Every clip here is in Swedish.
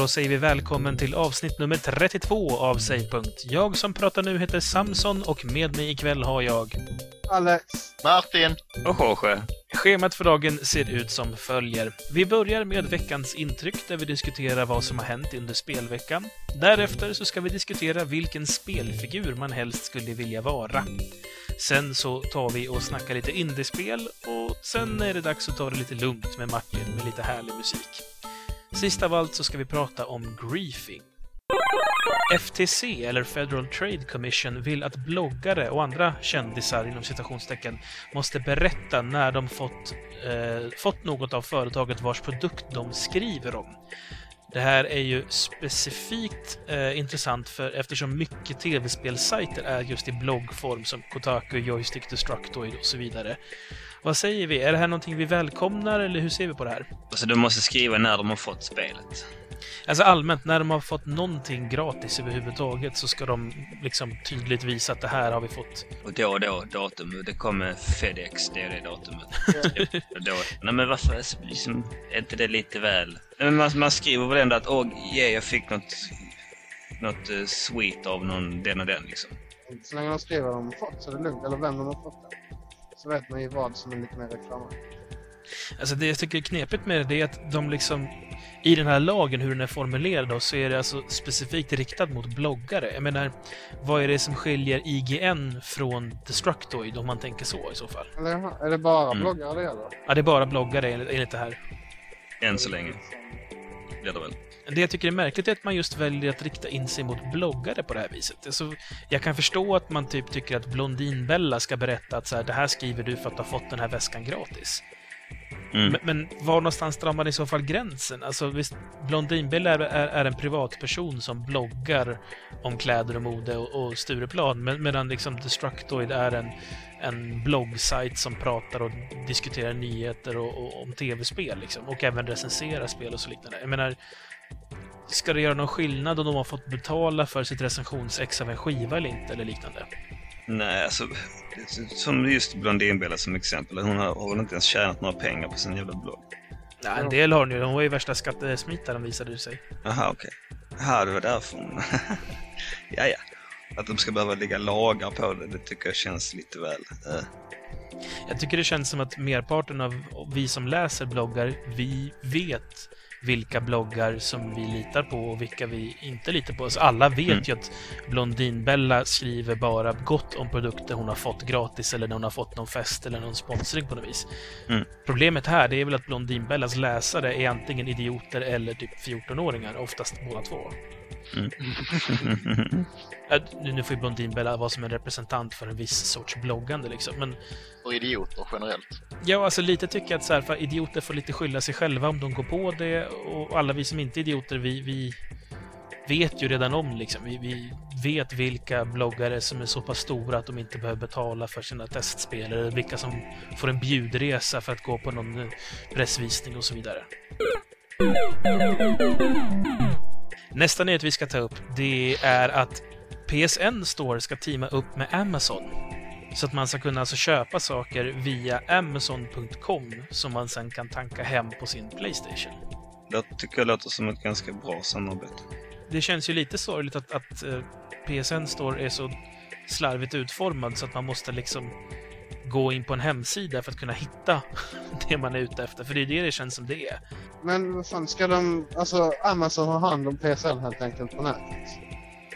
då säger vi välkommen till avsnitt nummer 32 av Savepunkt. Jag som pratar nu heter Samson och med mig ikväll har jag... Alex. Martin. Och Jorge. Schemat för dagen ser ut som följer. Vi börjar med veckans intryck där vi diskuterar vad som har hänt under spelveckan. Därefter så ska vi diskutera vilken spelfigur man helst skulle vilja vara. Sen så tar vi och snackar lite indiespel och sen är det dags att ta det lite lugnt med Martin med lite härlig musik. Sist av allt så ska vi prata om griefing. FTC, eller Federal Trade Commission, vill att bloggare och andra kändisar inom citationstecken måste berätta när de fått, eh, fått något av företaget vars produkt de skriver om. Det här är ju specifikt eh, intressant för eftersom mycket tv-spelsajter är just i bloggform som Kotaku, Joystick Destructoid och så vidare. Vad säger vi? Är det här någonting vi välkomnar eller hur ser vi på det här? Alltså, de måste skriva när de har fått spelet. Alltså allmänt, när de har fått någonting gratis överhuvudtaget så ska de liksom tydligt visa att det här har vi fått. Och då och då datum. Det kommer Fedex, det är det datumet. då. Nej men varför, liksom, är inte det lite väl... Men man, man skriver väl ändå att åh, yeah, jag fick något, något uh, sweet av någon, den och den liksom. Så länge de skriver vad de har fått så är det lugnt, eller vem de har fått det. Så vet man ju vad som är lite mer reklam. Alltså det jag tycker är knepigt med det är att de liksom i den här lagen, hur den är formulerad, då, så är det alltså specifikt riktat mot bloggare. Jag menar, vad är det som skiljer IGN från Destructoid, om man tänker så i så fall? Eller är det bara mm. bloggare det gäller? Ja, det är bara bloggare enligt, enligt det här. Än så länge. Det det väl. Det jag tycker är märkligt är att man just väljer att rikta in sig mot bloggare på det här viset. Alltså, jag kan förstå att man typ tycker att Blondinbella ska berätta att så här, det här skriver du för att du har fått den här väskan gratis. Mm. Men, men, var någonstans drar man i så fall gränsen? Alltså visst, Blondinbill är, är, är, en privatperson som bloggar om kläder och mode och, och Stureplan, med, medan liksom Destructoid är en, en bloggsajt som pratar och diskuterar nyheter och, och om tv-spel liksom, och även recenserar spel och så liknande. Jag menar, ska det göra någon skillnad om de har fått betala för sitt recensionsex av en skiva eller inte, eller liknande? Nej, alltså som just Blondinbella som exempel. Hon har, har väl inte ens tjänat några pengar på sin jävla blogg. Nej, en del har hon ju. Hon var ju värsta skattesmitaren visade det sig. Jaha, okej. Okay. Jaha, det var därför hon... ja, ja. Att de ska behöva lägga lagar på det, det tycker jag känns lite väl... Uh. Jag tycker det känns som att merparten av vi som läser bloggar, vi vet vilka bloggar som vi litar på och vilka vi inte litar på. Så alla vet mm. ju att Blondinbella skriver bara gott om produkter hon har fått gratis eller när hon har fått någon fest eller någon sponsring på något vis. Mm. Problemet här det är väl att Blondinbellas läsare är antingen idioter eller typ 14-åringar, oftast båda två. Mm. nu får ju Blondinbella vara som en representant för en viss sorts bloggande liksom, men... Och idioter generellt. Ja, alltså lite tycker jag att så här, för idioter får lite skylla sig själva om de går på det och alla vi som inte är idioter, vi, vi vet ju redan om liksom. Vi, vi, vet vilka bloggare som är så pass stora att de inte behöver betala för sina testspel eller vilka som får en bjudresa för att gå på någon eh, pressvisning och så vidare. Nästa nyhet vi ska ta upp, det är att PSN Store ska teama upp med Amazon. Så att man ska kunna alltså köpa saker via Amazon.com som man sen kan tanka hem på sin Playstation. Det tycker jag låter som ett ganska bra samarbete. Det känns ju lite sorgligt att, att eh, PSN Store är så slarvigt utformad så att man måste liksom gå in på en hemsida för att kunna hitta det man är ute efter. För det är det det känns som det är. Men vad fan, ska de... Alltså Amazon har hand om PSN helt enkelt på nätet?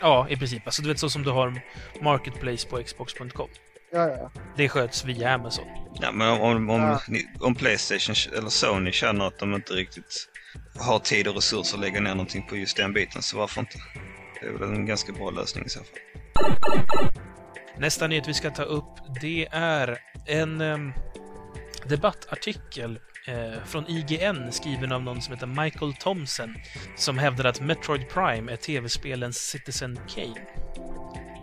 Ja, i princip. Alltså du vet så som du har Marketplace på Xbox.com. Ja, ja. Det sköts via Amazon. Ja, men om, om, ja. om Playstation eller Sony känner att de inte riktigt har tid och resurser att lägga ner någonting på just den biten, så varför inte? Det är väl en ganska bra lösning i så fall. Nästa nyhet vi ska ta upp, det är en um, debattartikel eh, från IGN skriven av någon som heter Michael Thompson som hävdar att Metroid Prime är tv-spelens Citizen Kane.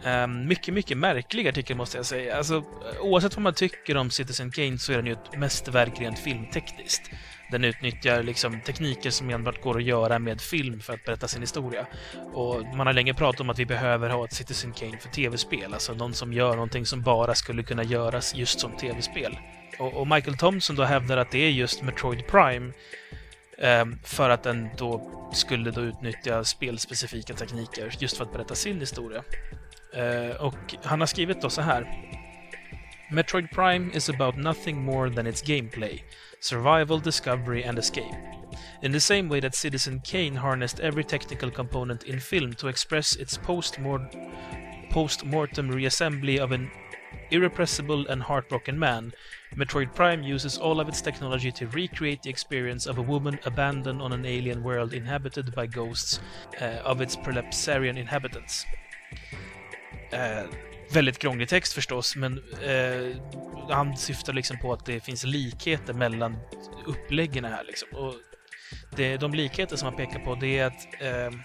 Um, mycket, mycket märklig artikel måste jag säga. Alltså, oavsett vad man tycker om Citizen Kane så är den ju ett mästerverk rent filmtekniskt. Den utnyttjar liksom tekniker som enbart går att göra med film för att berätta sin historia. Och man har länge pratat om att vi behöver ha ett Citizen Kane för tv-spel, alltså någon som gör någonting som bara skulle kunna göras just som tv-spel. Och, och, Michael Thompson då hävdar att det är just Metroid Prime Eh, för att den då skulle då utnyttja spelspecifika tekniker just för att berätta sin historia. Eh, och han har skrivit då så här. Metroid Prime is about nothing more than its gameplay, survival, discovery and escape. In the same way that Citizen Kane harnessed every technical component in film to express its post-mortem reassembly of an irrepressible and heartbroken man, Metroid Prime uses all of its technology to recreate the experience of a woman abandoned on an alien world inhabited by ghosts uh, of its prolapsarian inhabitants. Uh, väldigt krånglig text förstås, men eh, han syftar liksom på att det finns likheter mellan uppläggen här. Liksom. Och det, de likheter som han pekar på det är att ehm,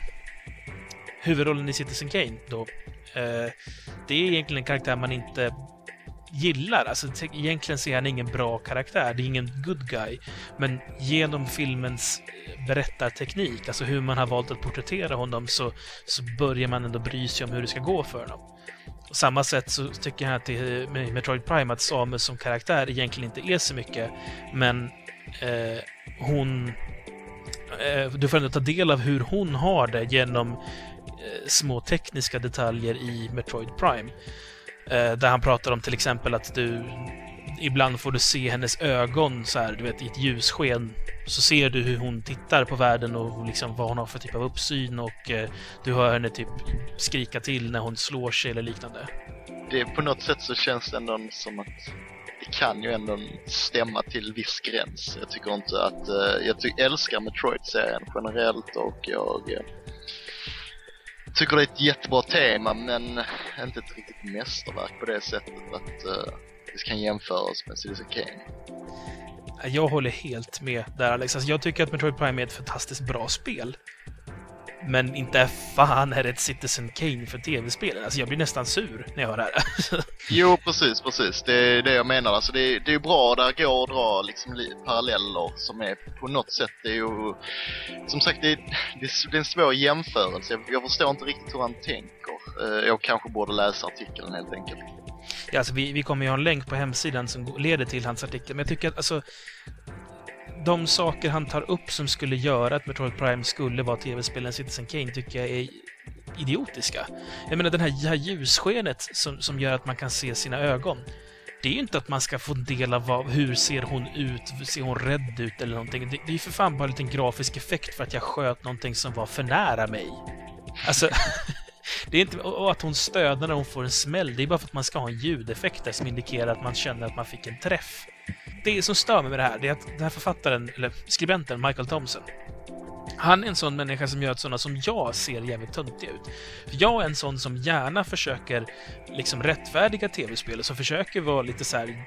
huvudrollen i Citizen Kane då, eh, det är egentligen en karaktär man inte gillar. Alltså, egentligen ser han ingen bra karaktär, det är ingen good guy. Men genom filmens eh, berättarteknik, alltså hur man har valt att porträttera honom, så, så börjar man ändå bry sig om hur det ska gå för honom. På samma sätt så tycker jag att det, med Metroid Prime att Samus som karaktär egentligen inte är så mycket, men eh, hon... Eh, du får ändå ta del av hur hon har det genom eh, små tekniska detaljer i Metroid Prime. Eh, där han pratar om till exempel att du ibland får du se hennes ögon så här, du vet, i ett ljussken. Så ser du hur hon tittar på världen och liksom vad hon har för typ av uppsyn och eh, du hör henne typ skrika till när hon slår sig eller liknande. Det, på något sätt så känns det ändå som att det kan ju ändå stämma till viss gräns. Jag tycker inte att, eh, jag ty älskar Metroid-serien generellt och jag eh, tycker det är ett jättebra tema men inte ett riktigt mästerverk på det sättet att uh, det kan jämföras med Citizen Kane. Jag håller helt med där Alex. Alltså, jag tycker att Metroid Prime är ett fantastiskt bra spel. Men inte fan är det ett Citizen Kane för tv-spel. Alltså jag blir nästan sur när jag hör det här. jo, precis, precis. Det är det jag menar. Alltså det, det är bra, där går att dra liksom paralleller som är på något sätt, det är ju... Som sagt, det är, det är en svår jämförelse. Jag, jag förstår inte riktigt hur han tänker. Eh, jag kanske borde läsa artikeln helt enkelt. Ja, alltså vi, vi kommer ju ha en länk på hemsidan som leder till hans artikel, men jag tycker att alltså de saker han tar upp som skulle göra att Metroid Prime skulle vara tv-spelen Citizen Kane tycker jag är idiotiska. Jag menar, den här, det här ljusskenet som, som gör att man kan se sina ögon. Det är ju inte att man ska få del av vad, hur ser hon ut, ser hon rädd ut eller någonting. Det, det är ju för fan bara en liten grafisk effekt för att jag sköt någonting som var för nära mig. Alltså, det är inte, och att hon stöder när hon får en smäll, det är bara för att man ska ha en ljudeffekt där som indikerar att man känner att man fick en träff det som stör mig med det här, det är att den här författaren, eller skribenten, Michael Thompson, han är en sån människa som gör att sådana som jag ser jävligt töntiga ut. För jag är en sån som gärna försöker liksom rättfärdiga tv-spel, som försöker vara lite så här,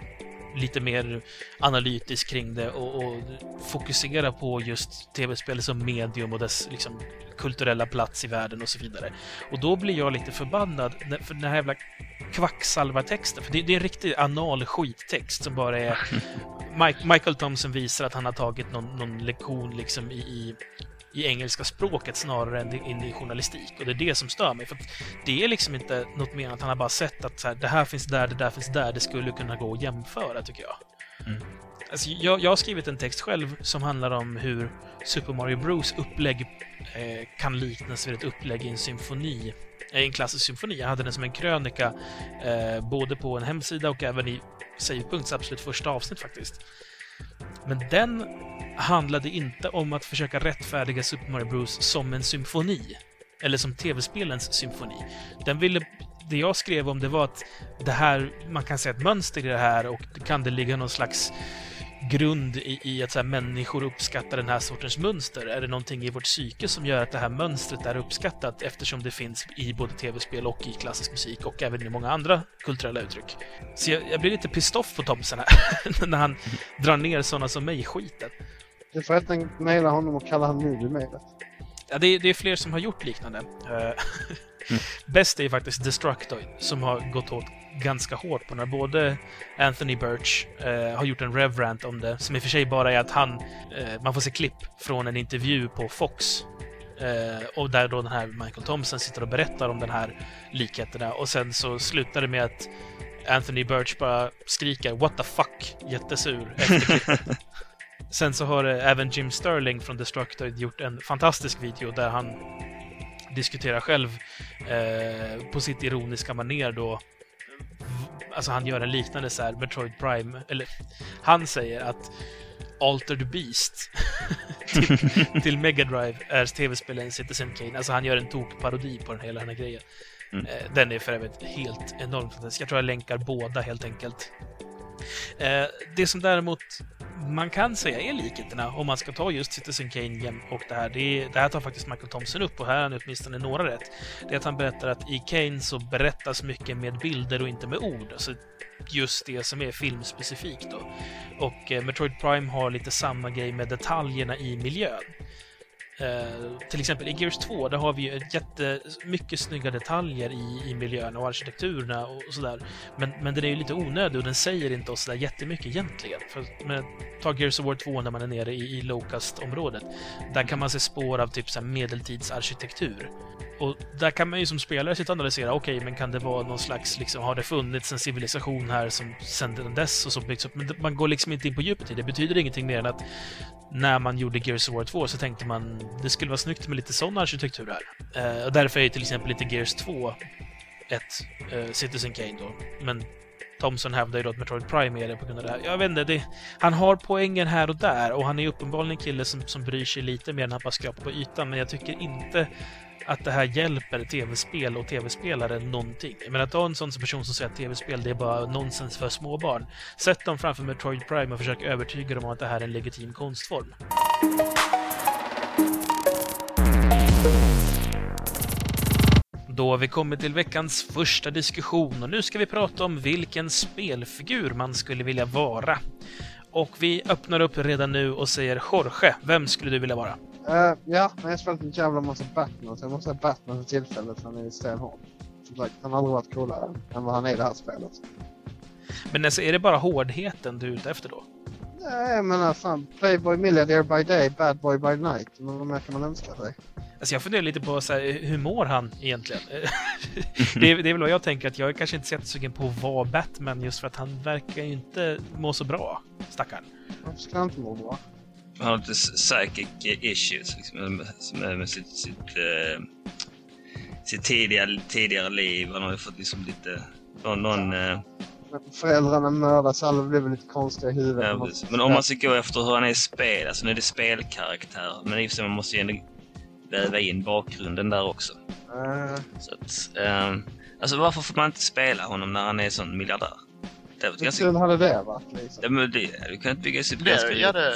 lite mer analytisk kring det och, och fokusera på just tv-spel som medium och dess liksom, kulturella plats i världen och så vidare. Och då blir jag lite förbannad för den här jävla kvacksalvartexten, för det, det är en riktig anal skittext som bara är... Mike, Michael Thompson visar att han har tagit någon, någon lektion liksom i, i, i engelska språket snarare än in i journalistik. Och det är det som stör mig. För det är liksom inte något mer än att han har bara sett att så här, det här finns där, det där finns där. Det skulle kunna gå att jämföra, tycker jag. Mm. Alltså, jag, jag har skrivit en text själv som handlar om hur Super Mario Bros upplägg eh, kan liknas vid ett upplägg i en symfoni Eh, en klassisk symfoni. Jag hade den som en krönika eh, både på en hemsida och även i Savepunkts absolut första avsnitt faktiskt. Men den handlade inte om att försöka rättfärdiga Super Mario Bros som en symfoni. Eller som tv-spelens symfoni. Den ville det jag skrev om det var att det här, man kan se ett mönster i det här och kan det ligga någon slags grund i, i att så här, människor uppskattar den här sortens mönster? Är det någonting i vårt psyke som gör att det här mönstret är uppskattat eftersom det finns i både tv-spel och i klassisk musik och även i många andra kulturella uttryck? Så jag, jag blir lite pissed off på Thompson här, när han drar ner sådana som mig i skiten. Du får helt enkelt mejla honom och kalla honom noob i mejlet. Ja, det är, det är fler som har gjort liknande. Mm. Bäst är ju faktiskt Destructoid som har gått åt ganska hårt på när både Anthony Birch eh, har gjort en revrant om det, som i och för sig bara är att han, eh, man får se klipp från en intervju på Fox eh, och där då den här Michael Thompson sitter och berättar om den här likheterna och sen så slutar det med att Anthony Birch bara skriker “What the fuck?” jättesur efter. Sen så har eh, även Jim Sterling från Destructoid gjort en fantastisk video där han diskuterar själv eh, på sitt ironiska maner då. Alltså han gör en liknande så här Metroid Prime, eller han säger att Alter the Beast till, till Mega Drive är tv-spelen Citizen Kane. Alltså han gör en tokparodi på den hela den här grejen. Mm. Eh, den är för övrigt helt enormt fantastisk. Jag tror jag länkar båda helt enkelt. Eh, det som däremot man kan säga är likheterna, om man ska ta just Citizen Kane jäm- och det här, det, är, det här tar faktiskt Michael Thompson upp och här har han åtminstone några rätt. Det är att han berättar att i Kane så berättas mycket med bilder och inte med ord. Alltså just det som är filmspecifikt då. Och eh, Metroid Prime har lite samma grej med detaljerna i miljön. Eh, till exempel i Gears 2, där har vi ju jättemycket snygga detaljer i, i miljön och arkitekturerna och, och sådär. Men, men den är ju lite onödig och den säger inte oss sådär jättemycket egentligen. För, men, ta Gears of War 2 när man är nere i, i Locust-området. Där kan man se spår av typ så här medeltidsarkitektur. Och där kan man ju som spelare sitta och analysera, okej, men kan det vara någon slags, liksom, har det funnits en civilisation här som sedan dess och som byggts upp? Men man går liksom inte in på djupet i det. Det betyder ingenting mer än att när man gjorde Gears of War 2 så tänkte man det skulle vara snyggt med lite sån arkitektur här. Eh, och därför är ju till exempel inte Gears 2 ett eh, Citizen Kane då. Men Thomson hävdar ju då att Metroid Prime är det på grund av det här. Jag vet inte, det, han har poängen här och där och han är ju uppenbarligen en kille som, som bryr sig lite mer än han bara skrapar på ytan. Men jag tycker inte att det här hjälper tv-spel och tv-spelare någonting. Jag menar, ta en sån person som säger att tv-spel det är bara nonsens för småbarn. Sätt dem framför Metroid Prime och försök övertyga dem om att det här är en legitim konstform. Då har vi kommit till veckans första diskussion och nu ska vi prata om vilken spelfigur man skulle vilja vara. Och vi öppnar upp redan nu och säger Jorge, vem skulle du vilja vara? Eh, ja, men jag spelat en jävla massa Batman, så jag måste säga Batman för tillfället. Han är stenhård. Som sagt, han har aldrig varit coolare än vad han är i det här spelet. Men alltså, är det bara hårdheten du är ute efter då? Nej, jag menar fan. Playboy Milliardär by day, bad boy by night. Men vad mer kan man önska sig? Alltså jag funderar lite på så här, hur mår han egentligen? det, är, det är väl vad jag tänker, att jag är kanske inte så jättesugen på att vara Batman just för att han verkar ju inte må så bra, stackarn. Varför ska han inte må bra? Han har lite psychic issues liksom, med, med, med sitt, sitt, eh, sitt tidigare, tidigare liv. Han har ju fått liksom lite... Någon, någon, eh, Föräldrarna mördas, alla blir väl lite konstiga i huvudet. ja, men om man ska gå efter hur han är i spel, alltså nu är det spelkaraktär. Men i och för sig, man måste ju ändå väva in bakgrunden där också. Eh, Så att, eh, alltså varför får man inte spela honom när han är sån miljardär? Det är hur ganska... kul hade det varit liksom? Ja, men det, du kan inte bygga sitt Det, ja, det,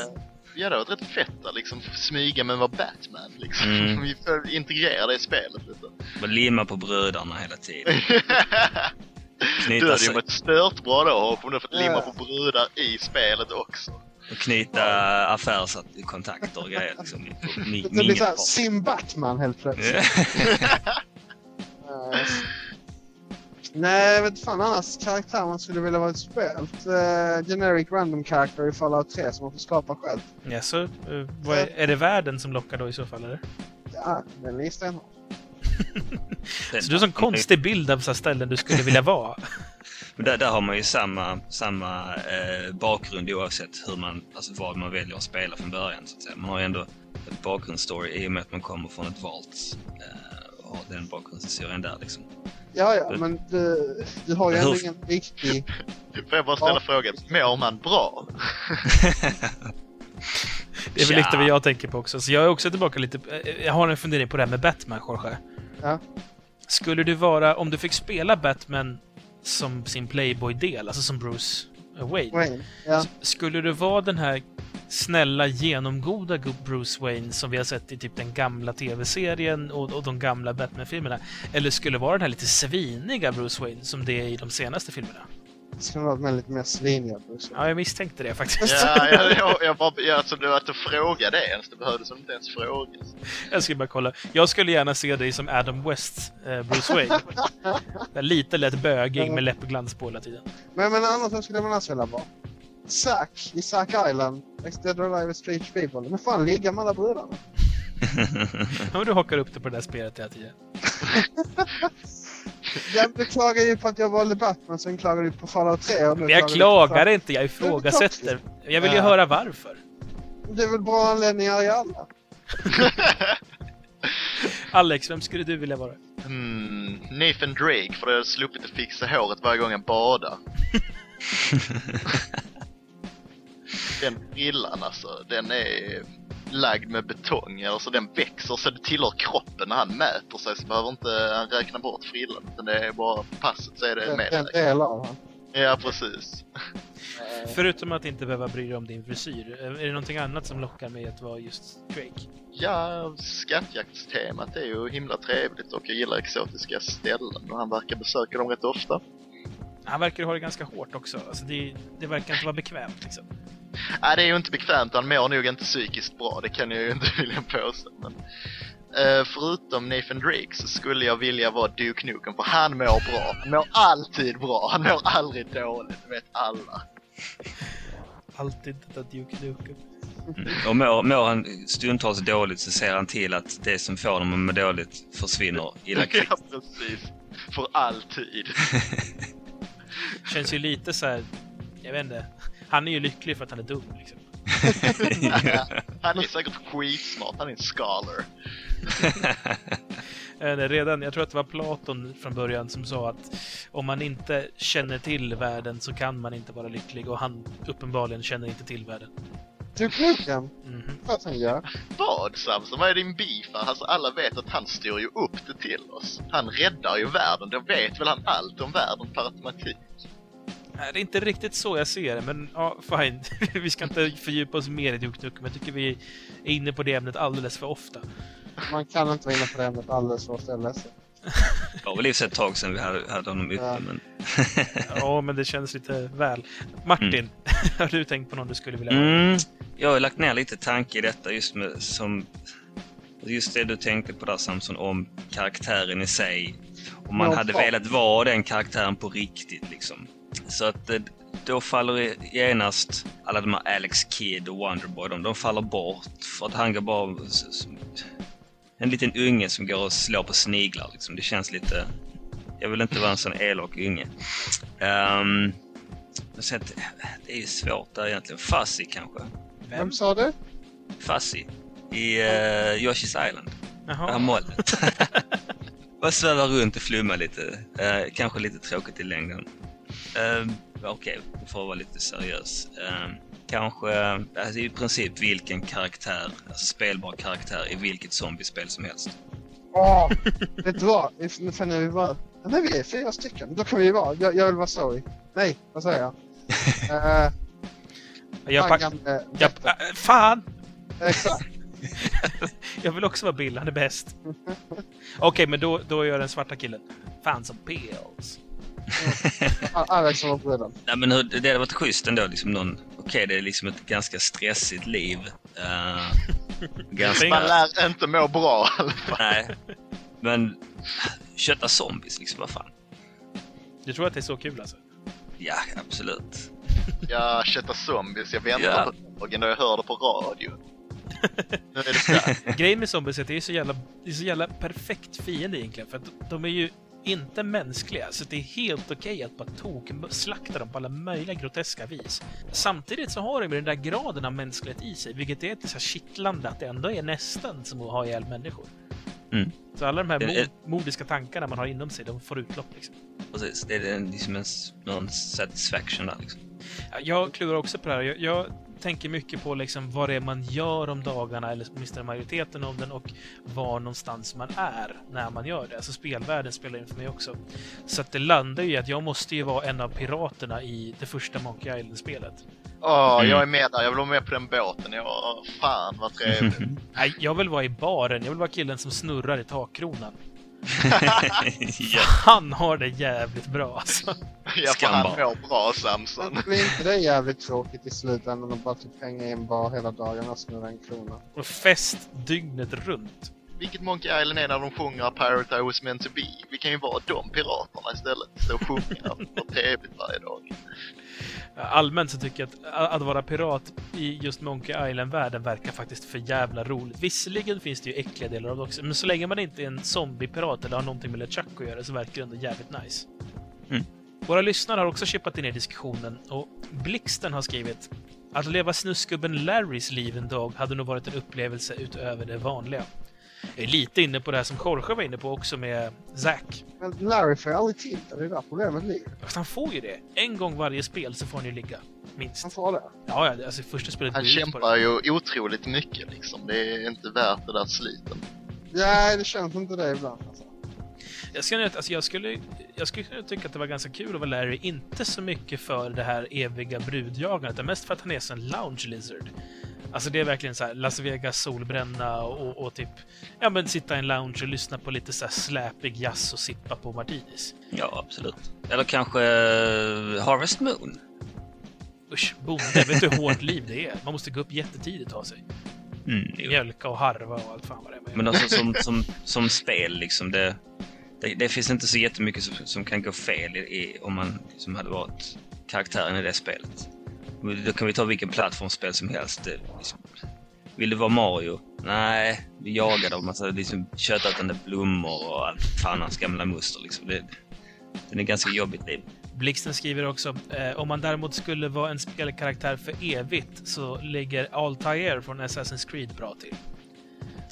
ja, det var rätt fett att liksom smyga men vara Batman liksom. Mm. Vi får integrera det i spelet lite. Man limmar på bröderna hela tiden. du Knyta, hade ju mått stört bra då om du hade fått limma på brudar i spelet också. och knyta affärskontakter och grejer. Liksom, Det blir såhär. Sim Batman helt plötsligt. Eh, Nej, jag vet fan annars karaktär man skulle vilja vara ett spelt. Uh, generic random character i Fallout 3 som man får skapa själv. Ja, så, eh, vad är, är det världen som lockar då i så fall, eller? Ja, den är stenhård. Så du har en sån konstig bild av så här ställen du skulle vilja vara. Men där, där har man ju samma, samma eh, bakgrund oavsett hur man, alltså vad man väljer att spela från början. Så att säga. Man har ju ändå en bakgrundsstory i och med att man kommer från ett valt eh, och har den bakgrundshistorien där liksom. Ja, ja, men du, du har ju ändå ingen riktig... Får jag bara ställa Ja. frågan, mår man bra? Det är väl lite vad jag tänker på också. Så jag är också tillbaka lite... eh, Jag har en fundering på det här med Batman, Jorge. Ja. Skulle du vara, om du fick spela Batman som sin Playboy-del, alltså som Bruce Wayne. Wayne. Ja. Skulle du vara den här snälla, genomgoda Bruce Wayne som vi har sett i typ den gamla tv-serien och, och de gamla Batman-filmerna? Eller skulle du vara den här lite sviniga Bruce Wayne som det är i de senaste filmerna? Det skulle vara med lite mer sliniga Bruce Wayne. Ja, jag misstänkte det faktiskt. Ja, jag, jag, jag bara, jag, alltså, var att du frågade det ens, det behövdes inte ens frågas. Jag ska bara kolla. Jag skulle gärna se dig som Adam West, eh, Bruce Wayne. Den lite lätt bögig med läppglans på hela tiden. Men, men annars vem skulle man annars vilja vara? Zack i Zack Island. Dead or Alive Strange People. Men fan, ligga med alla brudarna. Ja, men du hakar upp det på det där spelet hela tiden. Ja, du klagar ju på att jag valde Batman, sen klagar du på Fallout 3. Och nu Men jag klagar inte, jag ifrågasätter. Jag vill ju Ja. höra varför. Det är väl bra anledningar i alla. Alex, vem skulle du vilja vara? Hmm, Nathan Drake, för jag hade sluppit att fixa håret varje gång jag badar. Den frillan alltså, den är lagd med betong, alltså den växer så det tillhör kroppen när han mäter sig så behöver inte han räkna bort frillan. Utan det är bara passet så är det Det med är en sig. del av han. Ja, precis. Förutom att inte behöva bry dig om din frisyr, är det någonting annat som lockar med att vara just Drake? Ja, skattjaktstemat är ju himla trevligt och jag gillar exotiska ställen och han verkar besöka dem rätt ofta. Han verkar ha det ganska hårt också. Alltså det, det verkar inte vara bekvämt liksom. Nej, det är ju inte bekvämt. Han mår nog inte psykiskt bra. Det kan jag ju inte vilja påstå. Men, eh, förutom Nathan Drake så skulle jag vilja vara Duke Nukem för han mår bra. Han mår alltid bra. Han mår aldrig dåligt. Det vet alla. Alltid detta Duke Nukem. Och mår, mår han stundtals dåligt så ser han till att det som får honom att må dåligt försvinner illa kvickt. Ja, precis. För alltid. Känns ju lite så här, jag vet inte. Han är ju lycklig för att han är dum liksom. Han är säkert skitsmart. Han är en scholar. Eh, det är Redan, jag tror att det var Platon från början som sa att om man inte känner till världen så kan man inte vara lycklig och han uppenbarligen känner inte till världen. Duke Nukem, Mhm. vad han gör. Vad Samson? Vad är din beef? Alltså alla vet att han styr ju upp det till oss. Han räddar ju världen. Då vet väl han allt om världen per automatik. Det är inte riktigt så jag ser det, men ja, fine. vi ska inte fördjupa oss mer i Duke Nukem. Jag tycker vi är inne på det ämnet alldeles för ofta. Man kan inte vara inne på det ämnet alldeles för ofta, jag. Det var väl i ett tag sedan vi hade, hade honom uppe, Ja. men... Ja, men det känns lite väl. Martin, har du tänkt på någon du skulle vilja? Mm, jag har lagt ner lite tanke i detta just med som... Just det du tänkte på där Samson, om karaktären i sig. Om man Ja, hade velat vara den karaktären på riktigt liksom. Så att eh, då faller genast alla de här Alex Kidd och Wonderboy, de, de faller bort. För att han går bara... En liten unge som går och slår på sniglar liksom. Det känns lite... Jag vill inte vara en sån elak unge. Um, så att, det är ju svårt där egentligen. Fuzzy kanske. Vem sa du? Fuzzy i uh, Yoshi's Island. Det här Jaha. Bara sväva runt och flumma lite. Eh, kanske lite tråkigt i längden. Uh, Okej, okay, får vara lite seriös. Eh, kanske alltså i princip vilken karaktär, alltså spelbar karaktär i vilket zombiespel som helst. Åh! vet du vad? För när vi var... Nej, vi är fyra stycken. Då kan vi vara. Jag, jag vill vara Zoe. Nej, vad säger jag? uh, Jag, han pack... gamle... jag, äh, fan! Exakt. Jag vill också vara Bill, han är bäst. Okej, men då, då är jag den svarta killen. Fan som pills. Alex var bruden. Nej, men hur- det hade varit schysst ändå. Liksom någon, Okej, det är liksom ett ganska stressigt liv. Eh, ganska... Man lär inte må bra i alla fall. Nej. Men kötta zombies, liksom, vad fan. Du tror att det är så kul alltså? Ja, absolut. Jag köttar zombies. Jag väntar Ja. på dagen då jag hör det på radio. Nu är det dags. Grejen med zombies är att det är så jävla, det är så jävla perfekt fiende egentligen. För att de är ju inte mänskliga, så det är helt okej att bara tok-slakta dem på alla möjliga groteska vis. Samtidigt så har de ju den där graden av mänsklighet i sig, vilket är lite så här kittlande att det ändå är nästan som att ha ihjäl människor. Mm. Så alla de här mod- mordiska tankarna man har inom sig, de får utlopp liksom. Precis, det är en- liksom en, någon satisfaction där liksom. Ja, Jag klurar också på det här. Jag, jag tänker mycket på liksom vad det är man gör om dagarna, eller åtminstone majoriteten av den, och var någonstans man är när man gör det. Alltså spelvärlden spelar in för mig också. Så att det landar ju i att jag måste ju vara en av piraterna i det första Monkey Island-spelet. Åh, Mm. jag är med där. Jag vill vara med på den båten. Jag, fan vad trevligt. Nej, jag vill vara i baren. Jag vill vara killen som snurrar i takkronan. Han har det jävligt bra alltså. Ja, för han mår bra Samson. Blir inte det jävligt tråkigt i slutändan att bara typ hänga i en bar hela dagen och snurra en krona? Och fest dygnet runt. Vilket Monkey Island är när de sjunger Pirate I was meant to be? Vi kan ju vara de piraterna istället. Stå och sjunga för trevligt varje dag. Allmänt så tycker jag att att vara pirat i just Monkey Island-världen verkar faktiskt för jävla roligt. Visserligen finns det ju äckliga delar av det också, men så länge man inte är en zombiepirat eller har någonting med LeChuck att göra så verkar det ändå jävligt nice. Mm. Våra lyssnare har också chippat in i diskussionen och Blixten har skrivit Att leva snuskgubben Larrys liv en dag hade nog varit en upplevelse utöver det vanliga. Jag är lite inne på det här som Jorge var inne på också med Zack. Men Larry får ju aldrig till det. Det är där problemet ligger. Fast han får ju det. En gång varje spel så får han ju ligga. Minst. Han får det. Ja, ja, alltså första spelet Han kämpar ju otroligt mycket liksom. Det är inte värt det där sliten. Nej, det känns inte det ibland. Alltså. Jag, ska, alltså, jag, skulle, jag skulle kunna tycka att det var ganska kul att vara Larry, inte så mycket för det här eviga brudjagandet, utan mest för att han är så en lounge lizard. Alltså det är verkligen så här Las Vegas solbränna och, och typ ja men sitta i en lounge och lyssna på lite så här släpig jazz och sippa på martinis. Ja, absolut. Eller kanske eh, Harvest Moon. Usch, bonde, vet du hur hårt liv det är? Man måste gå upp jättetidigt och ta sig. Mm. Mjölka och harva och allt fan vad det är. Men alltså som, som, som spel liksom, det, det, det finns inte så jättemycket som, som kan gå fel i, i, om man liksom hade varit karaktären i det spelet. Då kan vi ta vilken plattformsspel som helst. Liksom, vill du vara Mario? Nej, vi jagade av alltså, massa liksom, köttätande blommor och allt fan hans gamla muster. Liksom. Det, det är ganska jobbigt liv. Blixten skriver också, eh, om man däremot skulle vara en spelkaraktär för evigt så ligger Altair från Assassin's Creed bra till.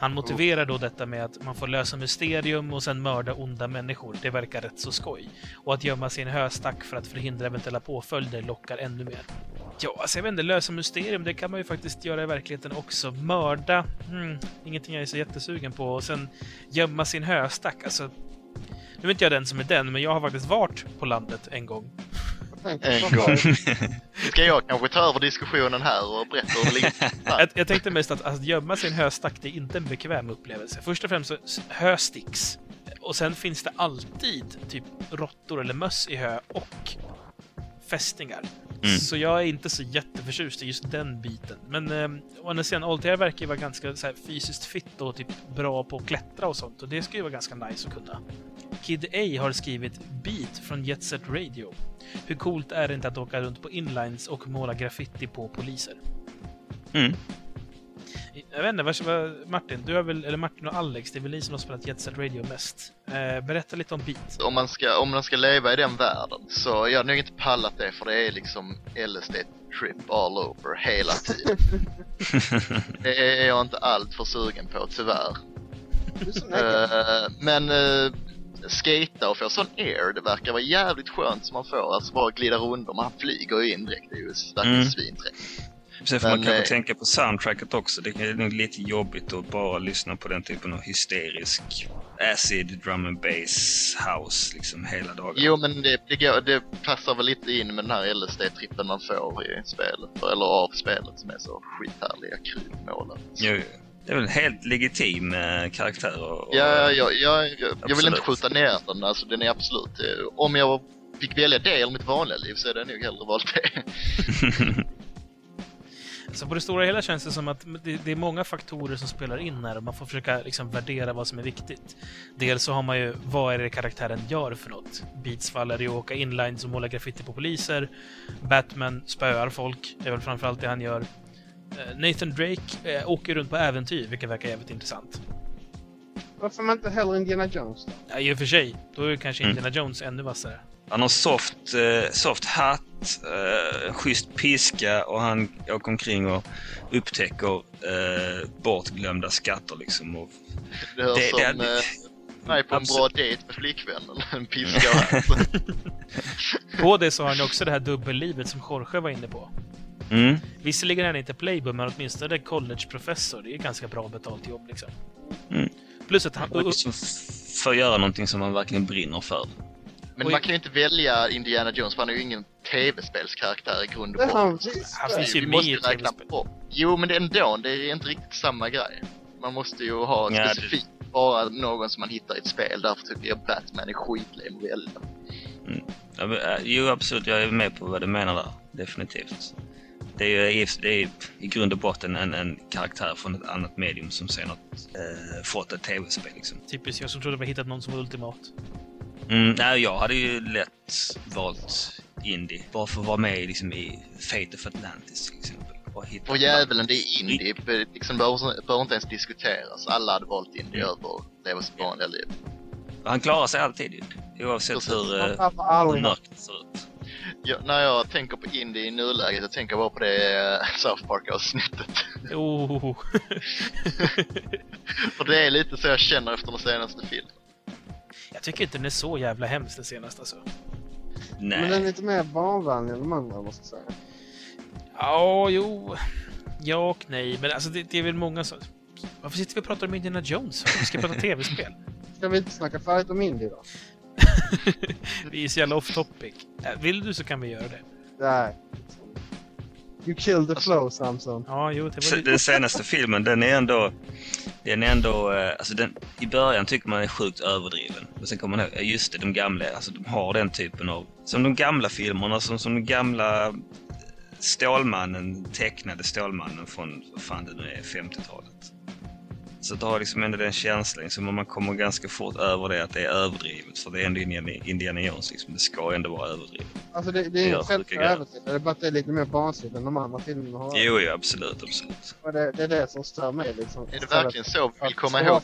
Han motiverar då detta med att man får lösa mysterium och sen mörda onda människor. Det verkar rätt så skoj. Och att gömma sin höstack för att förhindra eventuella påföljder lockar ännu mer. Ja, alltså jag vet inte, lösa mysterium, det kan man ju faktiskt göra i verkligheten också. Mörda, hmm, ingenting jag är så jättesugen på. Och sen gömma sin höstack, alltså... Nu är inte jag den som är den, men jag har faktiskt varit på landet en gång. En gång. Ska jag kanske ta över diskussionen här och berätta hur det ligger? Jag, tänkte mest att, att gömma sin höstack, det är inte en bekväm upplevelse. Först och främst så hö sticks. Och sen finns det alltid typ råttor eller möss i hö och fästingar. Mm. Så jag är inte så jätteförtjust i just den biten. Men eh, å andra sidan, Altair verkar ju vara ganska så här, fysiskt fitt och typ bra på att klättra och sånt. Och det skulle ju vara ganska nice att kunna. Kid A har skrivit Beat från Jet Set Radio. Hur coolt är det inte att åka runt på inlines och måla graffiti på poliser? Mm. Jag vet inte, vad, Martin, du har väl, eller Martin och Alex, det är väl ni som har spelat Jet Set Radio mest. Eh, berätta lite om Beat. Om man, ska, om man ska leva i den världen så jag har nog inte pallat det för det är liksom LSD trip all over hela tiden. det är jag inte allt för sugen på tyvärr. Eh, men uh, skata och få sån air, det verkar vara jävligt skönt som man får. Alltså bara glida runt och man flyger ju in direkt. Det är ju verkligen Mm. Sen får man kanske eh, tänka på soundtracket också. Det är nog lite jobbigt att bara lyssna på den typen av hysterisk acid, drum and bass, house liksom hela dagen. Jo men det, det, det passar väl lite in med den här LSD-trippen man får i spelet, eller av spelet som är så skithärliga krydmålen. Jo, jo. Det är väl en helt legitim eh, karaktär. Och, och, Ja, jag, jag, jag, jag vill inte skjuta ner den, alltså den är absolut... eh, Om jag fick välja det eller mitt vanliga liv så är det nog hellre valt det. Så på det stora hela känns det som att det, det är många faktorer som spelar in här och man får försöka liksom värdera vad som är viktigt. Dels så har man ju, vad är det karaktären gör för något? Beats fall är det ju att åka inlines och måla graffiti på poliser. Batman spöar folk, det är väl framförallt det han gör. Eh, Nathan Drake eh, åker runt på äventyr, vilket verkar jävligt intressant. Varför man inte hellre Indiana Jones då? Ja, I och för sig, då är kanske Mm. Indiana Jones ännu vassare. Han har soft, eh, soft hatt, eh, schysst piska och han åker omkring och upptäcker eh, bortglömda skatter liksom. Och, Det hörs Det- som det- eh, mig på en bra dejt med flickvännen. En piska och. På det så har han också det här dubbellivet som Jorge var inne på. Mm, Visserligen är han inte playboy, men åtminstone collegeprofessor. Det är ganska bra betalt jobb liksom. Mm. Plus att han... liksom f- för att göra någonting som man verkligen brinner för. Men Oj. man kan ju inte välja Indiana Jones för han är ju ingen tv-spelskaraktär i grund och Det botten. Han finns ju Vi med måste i tv-spel. på. Jo, men det är ändå, det är inte riktigt samma grej. Man måste ju ha Ja, det- specifikt bara någon som man hittar i ett spel. Därför tycker jag Batman är skitlem att välja. Ja, men, eh, Jo, absolut. Jag är med på vad du menar där. Definitivt. Det är ju i, det är i grund och botten en, en karaktär från ett annat medium som sen har eh, fått ett tv-spel. Liksom. Typiskt jag som trodde vi hittat någon som var ultimat. Mm, nej, jag hade ju lätt valt Indie. Bara för att vara med liksom, i Fate of Atlantis till exempel. Och djävulen, det är indie. Det liksom behöver, behöver inte ens diskuteras. Alla hade valt indie Mm. över att leva sitt vanliga liv. Han klarar sig alltid ju. Oavsett Precis. hur, eh, hur mörkt det ser ut. Jag, när jag tänker på indie i nuläget, jag tänker bara på det eh, South Park-avsnittet. Oh. För det är lite så jag känner efter den senaste filmen. Jag tycker inte den är så jävla hemsk den senaste alltså. Men den är Nej. lite mer barnvänlig än de andra måste jag säga. Ja, jo. Ja och nej, men alltså det, det är väl många som... Varför sitter vi och pratar om Indiana Jones? Vi ska prata tv-spel. Ska vi inte snacka färdigt om indie då? Vi är så jävla off topic. Äh, Vill du så kan vi göra det. Nej. You killed the flow Samson. Ja, jo, det var. Den senaste filmen, den är ändå... Den är ändå... eh, Alltså den, I början tycker man är sjukt överdriven. Men sen kommer man ihåg, just det, de gamla, alltså de har den typen av... Som de gamla filmerna, som, som de gamla Stålmannen, tecknade Stålmannen från, vad fan det nu är, 50-talet. Så det har liksom ändå den känslan, liksom, man kommer ganska fort över det att det är överdrivet. För det är ändå Indiana, Jones, liksom. det ska ändå vara överdrivet. Alltså det, det är Ja, inget jag. överdrivet. Det är bara att det är lite mer barnsligt än de andra filmerna har. Jo, jo, absolut, absolut. Och det, det är det som stör mig liksom. Är det verkligen så vi vill komma ihåg?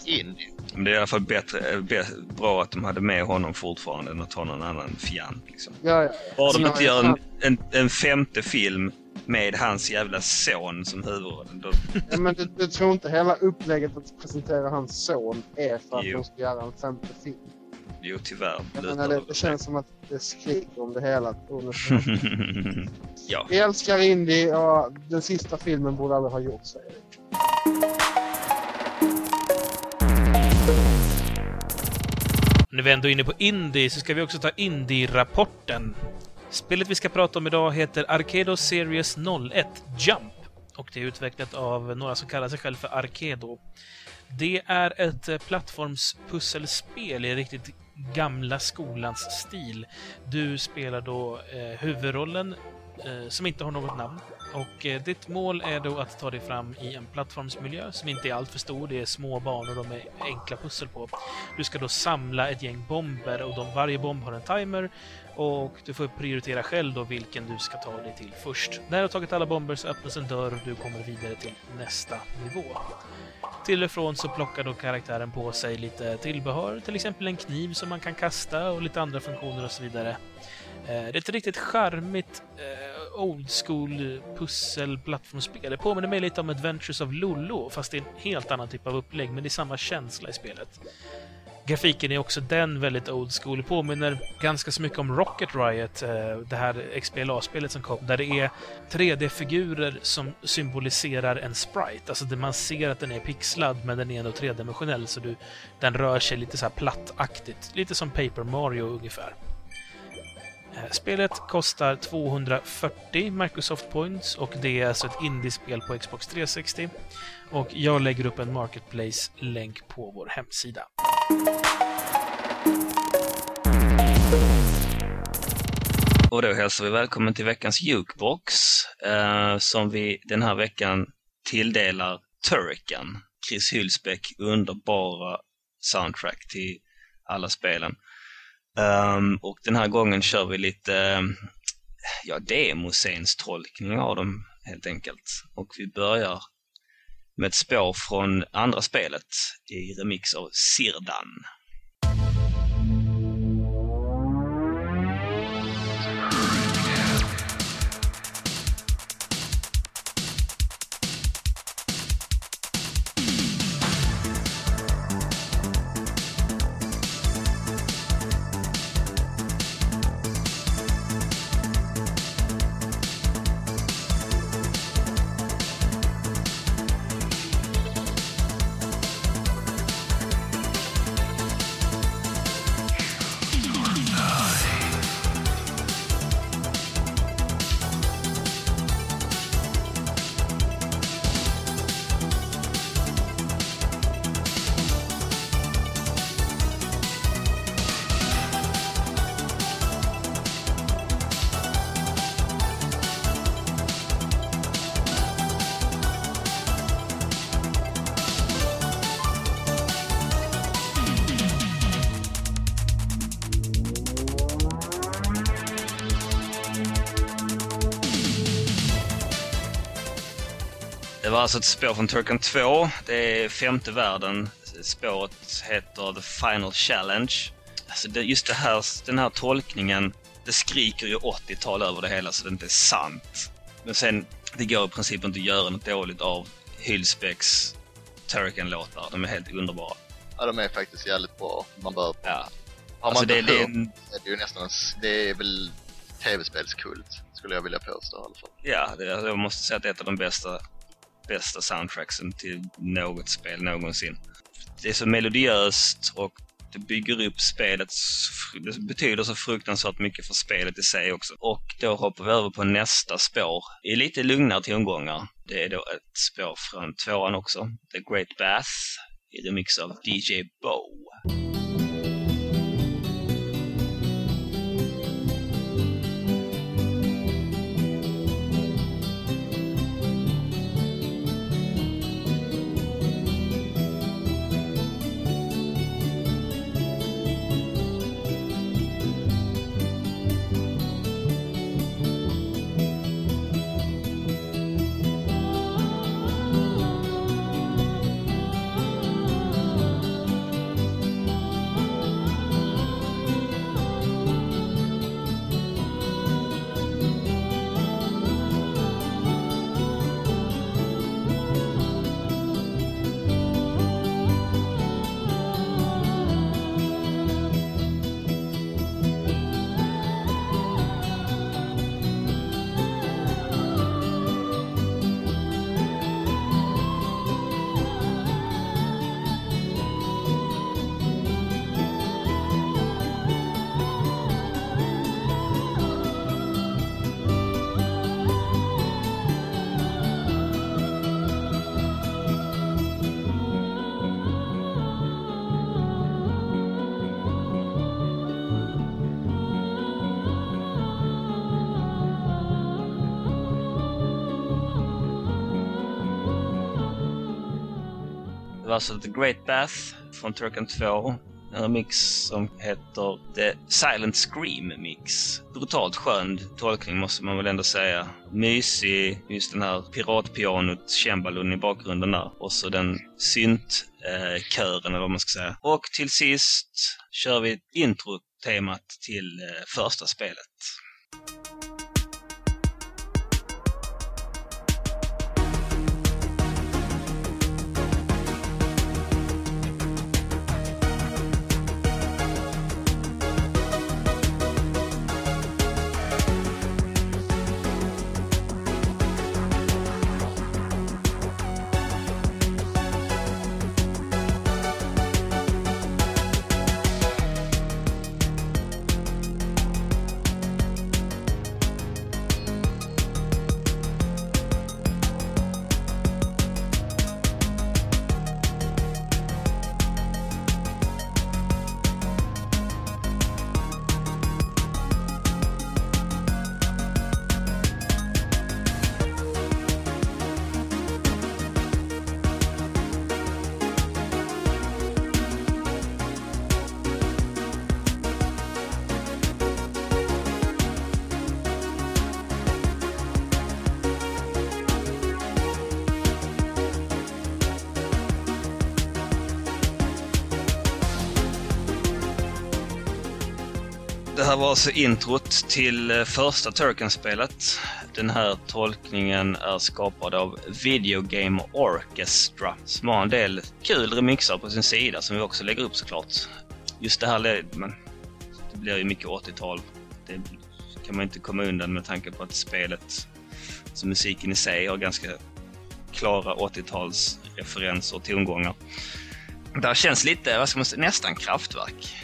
Men det är i alla fall bättre, eh, bä- bra att de hade med honom fortfarande än att ha någon annan fjant. Liksom. Ja, ja. Bara de Ja, inte ja, gör en, en, en femte film med hans jävla son som huvudrollen. Då, ja men du, du tror inte hela upplägget att presentera hans son är för att Jo. de ska göra en femte film? jo, tyvärr. Jag menar, det, det det känns som att det skriker om det hela. ja, Vi älskar indie och den sista filmen borde aldrig ha gjorts, säger vi. När vi ändå är inne på Indie så ska vi också ta Indie-rapporten. Spelet vi ska prata om idag heter Arcado Series 01 Jump och det är utvecklat av några som kallar sig själva för Arcado. Det är ett eh, plattformspusselspel i riktigt gamla skolans stil. Du spelar då eh, huvudrollen eh, som inte har något namn. Och eh, ditt mål är då att ta dig fram i en plattformsmiljö som inte är alltför stor. Det är små banor och med enkla pussel på. Du ska då samla ett gäng bomber och de, varje bomb har en timer och du får prioritera själv då vilken du ska ta dig till först. När du har tagit alla bomber så öppnas en dörr och du kommer vidare till nästa nivå. Till och från så plockar då karaktären på sig lite tillbehör, till exempel en kniv som man kan kasta och lite andra funktioner och så vidare. Eh, det är ett riktigt charmigt eh, old school pussel plattformsspel. Det påminner mig lite om Adventures of Lollo, fast det är en helt annan typ av upplägg, men det är samma känsla i spelet. Grafiken är också den väldigt old school. Påminner ganska så mycket om Rocket Riot, eh, det här XBLA-spelet som kom, där det är 3D-figurer som symboliserar en sprite. Alltså där man ser att den är pixlad, men den är ändå tredimensionell, så du, den rör sig lite så här plattaktigt. Lite som Paper Mario ungefär. Spelet kostar 240 Microsoft Points och det är alltså ett indiespel på Xbox 360. Och jag lägger upp en Marketplace-länk på vår hemsida. Och då hälsar vi välkommen till veckans Jukebox eh, som vi den här veckan tilldelar Turrican. Chris Hylsbäck underbara soundtrack till alla spelen. Um, och den här gången kör vi lite eh, ja, demoscenstolkning av dem helt enkelt. Och vi börjar med ett spår från andra spelet i remix av Sirdan. Alltså ett spår från Turkan 2. Det är femte världen. Spåret heter The Final Challenge. Alltså det, just det här, den här tolkningen det skriker ju 80-tal över det hela så det inte är sant. Men sen, det går i princip inte att göra något dåligt av Hyllspecs Turrican-låtar. De är helt underbara. Ja, de är faktiskt jävligt bra. Man bör... Ja. Har Alltså man det, inte det är hört, en, är det ju nästan en, Det är väl tv-spelskult, skulle jag vilja påstå i alla fall. ja, det, jag måste säga att det är ett av de bästa, bästa soundtracksen till något spel någonsin. Det är så melodiöst och det bygger upp spelet. Det betyder så fruktansvärt mycket för spelet i sig också. Och då hoppar vi över på nästa spår i lite lugnare tongångar. Det är då ett spår från tvåan också. The Great Bath i remix av DJ Bow. Det var alltså The Great Bath från Turken 2. En remix som heter The Silent Scream Mix. Brutalt skön tolkning måste man väl ändå säga. Mysig, just den här piratpianot, cembalon i bakgrunden där. Och så den syntkören eller vad man ska säga. Och till sist kör vi introtemat till eh, första spelet. Här var alltså introt till eh, första Turken-spelet. Den här tolkningen är skapad av Video Game Orchestra som har en del kul remixar på sin sida som vi också lägger upp såklart. Just det här, le- men det blir ju mycket 80-tal. Det kan man inte komma undan med tanke på att spelet, alltså musiken i sig, har ganska klara 80-talsreferenser och tongångar. Det här känns lite, vad ska man säga, nästan kraftverk.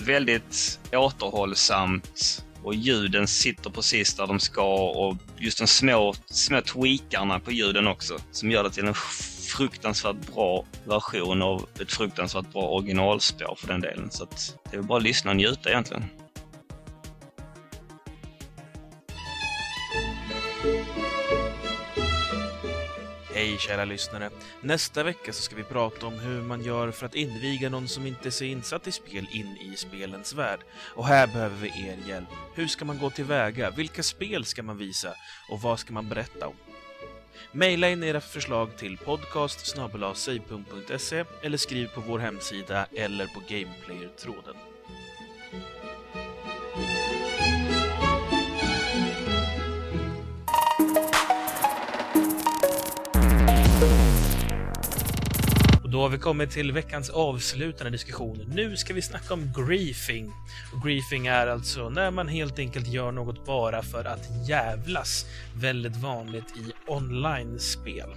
Väldigt återhållsamt och ljuden sitter precis där de ska och just de små, små tweakarna på ljuden också som gör det till en fruktansvärt bra version av ett fruktansvärt bra originalspår för den delen. Så att det är väl bara att lyssna och njuta egentligen. Hej kära lyssnare! Nästa vecka så ska vi prata om hur man gör för att inviga någon som inte är så insatt i spel in i spelens värld. Och här behöver vi er hjälp. Hur ska man gå tillväga? Vilka spel ska man visa? Och vad ska man berätta om? Maila in era förslag till podcast eller skriv på vår hemsida eller på Gameplayer-tråden. Då har vi kommit till veckans avslutande diskussion. Nu ska vi snacka om griefing. Och griefing är alltså när man helt enkelt gör något bara för att jävlas. Väldigt vanligt i online-spel.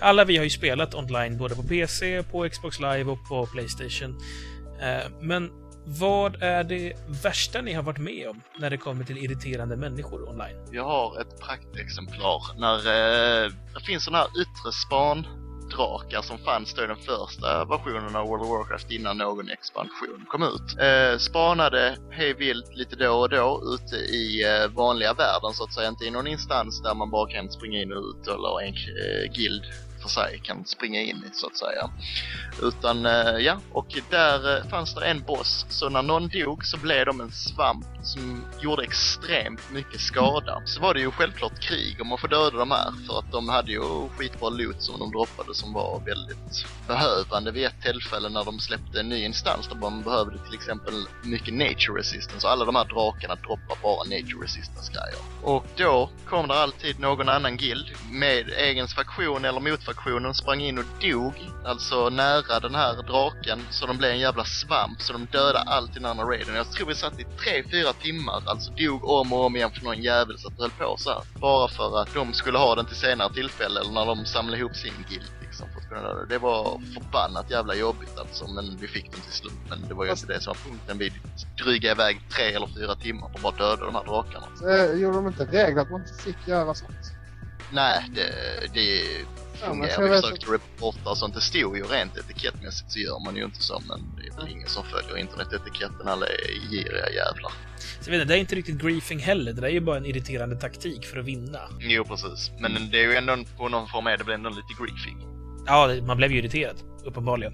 Alla vi har ju spelat online både på PC, på Xbox Live och på Playstation. Eh, men vad är det värsta ni har varit med om när det kommer till irriterande människor online? Jag har ett praktexemplar när eh, det finns sådana här yttre span drakar som fanns då i den första versionen av World of Warcraft innan någon expansion kom ut. Eh, spanade hej vilt lite då och då ute i eh, vanliga världen så att säga, inte i någon instans där man bara kan springa in och ut eller en eh, guild för sig kan springa in i så att säga. Utan eh, ja, och där eh, fanns det en boss. Så när någon dog så blev de en svamp som gjorde extremt mycket skada. Så var det ju självklart krig om att få döda de här. För att de hade ju skitbra loot som de droppade som var väldigt behövande vid ett tillfälle när de släppte en ny instans där man behövde till exempel mycket nature resistance. Och alla de här drakarna droppar bara nature resistance grejer. Och då kom det alltid någon annan guild med egen faktion eller motfaktionen sprang in och dog, alltså nära den här draken, så de blev en jävla svamp, så de dödade allt i den andra raiden. Jag tror vi satt i 3-4 timmar, alltså dog om och om igen för någon jävel så att höll på så här. Bara för att de skulle ha den till senare tillfälle, eller när de samlade ihop sin guild liksom. För att kunna döda. Det var förbannat jävla jobbigt alltså, men vi fick den till slut. Men det var ju inte det som var punkten. Vi dryga iväg tre eller fyra timmar på bara döda de här drakarna. Eh, gjorde de inte regler att man inte fick göra sånt? Nej, det, det Ja, men fungerar. för vi jag försökte reporta sånt. Det stod ju rent etikettmässigt så gör man ju inte så. Men det är väl ingen som följer internetetiketten. Alla är giriga jävlar. Så jag vet inte, det är inte riktigt griefing heller. Det där är ju bara en irriterande taktik för att vinna. Jo, precis. Men det är ju ändå på någon form är det väl ändå lite griefing. Ja, man blev ju irriterad. Uppenbarligen.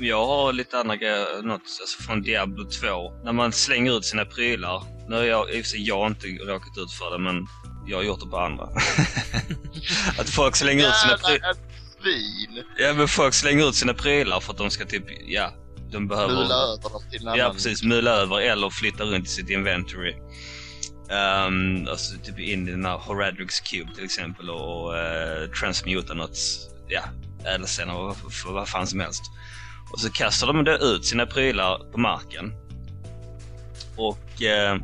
Jag har lite andra grejer, något alltså från Diablo 2. När man slänger ut sina prylar. Nu har jag, i och för sig jag inte råkat ut för det, men jag har gjort det på andra. att folk slänger ut sina prylar. Ja, men folk slänger ut sina prylar för att de ska typ, ja, de behöver... Mula över dem till en annan. Ja, precis. Mula över eller flytta runt i sitt inventory. Um, alltså typ in i den här Horadrix Cube till exempel och uh, transmuta något, ja, ädelsten och vad, vad fan som helst. Och så kastar de då ut sina prylar på marken. Och eh,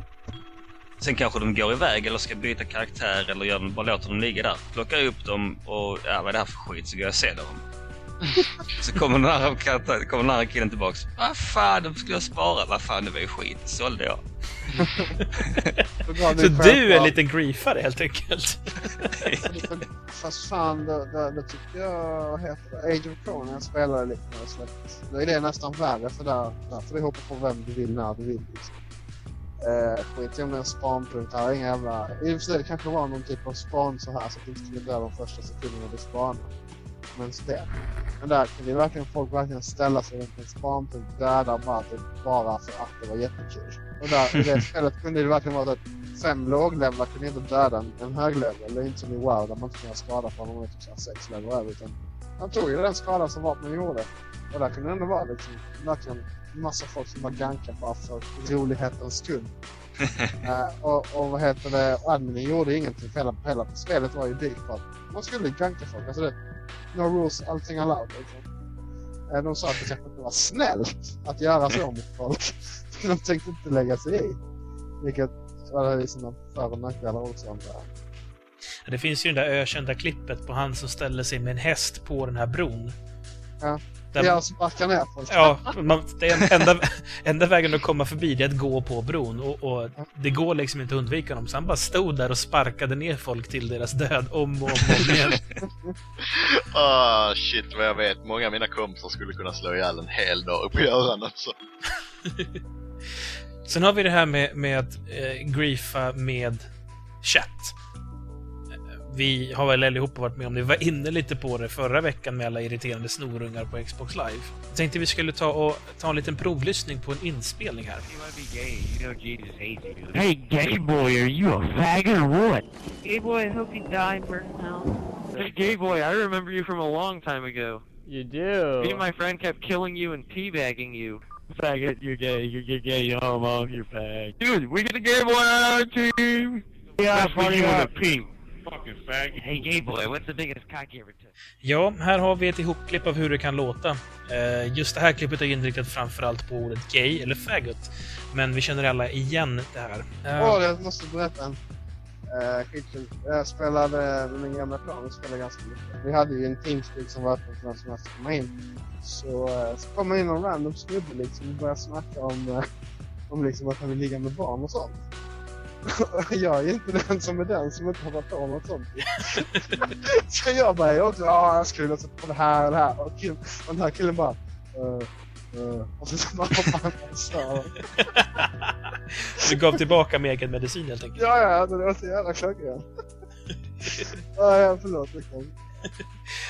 sen kanske de går iväg eller ska byta karaktär eller gör, bara låter dem ligga där. Plockar upp dem och ja, vad är det här för skit? Så går jag och säljer dem. Så kommer den här, kommer den här killen tillbaks. Vad fan, de skulle jag spara. Vad fan, det var ju skit. Sålde jag. Så, Så du är en liten griefare helt enkelt? Fast fan, det, det, det tycker jag, vad heter det, Age of Conan jag spelade lite när det släpptes. Då är det nästan värre för där, där får du hoppa på vem du vill när du vill. Liksom. Eh, skit i om det är en spanpunkt här, inga jävla... I och för sig det kanske var någon typ av span så här så att du inte skulle dö de första sekunderna du spanar. Men det. Men där kunde ju verkligen folk verkligen ställa sig runt en spanpunkt, döda bara, typ, bara för att det var jättekul. Och där, i det spelet kunde det verkligen vara att fem låglevlar kunde inte döda en, en höglevel. Det är inte som i WoW där man inte kan göra skada på någon typ så här sex level över. Utan han tog ju den skada som vapnen gjorde. Och där kunde det ändå vara liksom verkligen massa folk som bara gankar bara för rolighetens skull. Eh, och, och vad heter det, adminen gjorde ingenting för hela, hela spelet var ju byggt på att man skulle ganka folk. Alltså det, no rules, allting allowed. Liksom. Eh, de sa att det kanske inte var snällt att göra så mot folk. de tänkte inte lägga sig i. Vilket var det sina för och nackdelar också. Det finns ju det där ökända klippet på han som ställer sig med en häst på den här bron. Ja. Där, Jag sparkar ner folk. Ja, man, det är enda, enda vägen att komma förbi det är att gå på bron och, och det går liksom inte att undvika dem. Så han bara stod där och sparkade ner folk till deras död om och om, om igen. Ah, shit vad jag vet. Många av mina kompisar skulle kunna slå ihjäl en hel dag på görandet så. Sen har vi det här med, med att eh, griefa med chatt. Vi har väl allihopa varit med om det. Vi var inne lite på det förra veckan med alla irriterande snorungar på Xbox Live. Jag tänkte vi skulle ta, och, ta en liten provlyssning på en inspelning här. Hey, gay boy, are you a faggot or what? Gay boy, I hope you die and burn in hell. Hey, gay boy, I remember you from a long time ago. You do. Me and my friend kept killing you and teabagging you. Faggot, you're gay, you're gay, gay, you homo, you're fag. Dude, we get the gay boy on our team! Yeah, in the the pink. Hey, gay boy, what's the biggest cock you ever took? Ja, här har vi ett ihopklipp av hur det kan låta. Eh, Just det här klippet är inriktat framförallt på ordet gay eller faggot. Men vi känner alla igen det här. Eh, Åh, jag måste berätta en uh, skitkul. Jag spelade med min gamla plan, vi spelade ganska mycket. Vi hade ju en teamspeak som var öppen för vem som helst att komma in. Så, uh, så kom in någon random snubbe liksom och började snacka om, uh, om liksom att han vill ligga med barn och sånt. jag är inte den som är den som inte har varit på något sånt. så jag bara, jag också, ja jag skulle vilja på det här och det här. Och, kill, och den här killen bara, uh, uh, och så bara hoppade han. Du gav tillbaka med egen medicin helt enkelt. Ja, ja, det var så jävla klockrent. ja, ja, förlåt. Det kom.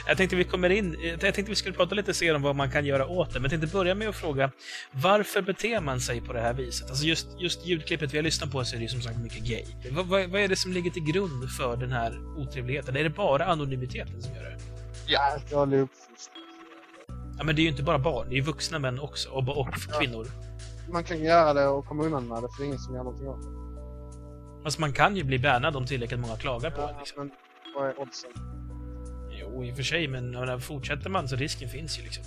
Jag tänkte vi kommer in, jag tänkte vi skulle prata lite senare om vad man kan göra åt det, men jag tänkte börja med att fråga varför beter man sig på det här viset? Alltså just, just ljudklippet vi har lyssnat på så är det ju som sagt mycket gay. Vad, vad, vad är det som ligger till grund för den här otrevligheten? Är det bara anonymiteten som gör det? Ja, jag blev uppfostrad. Ja, men det är ju inte bara barn, det är ju vuxna män också, och, och kvinnor. Man kan göra det och komma undan med det, för det är ingen som gör någonting åt det. Alltså man kan ju bli bannad om tillräckligt många klagar på det. Ja, Liksom. men vad är oddsen? Jo, i och för sig, men menar, fortsätter man så risken finns ju liksom.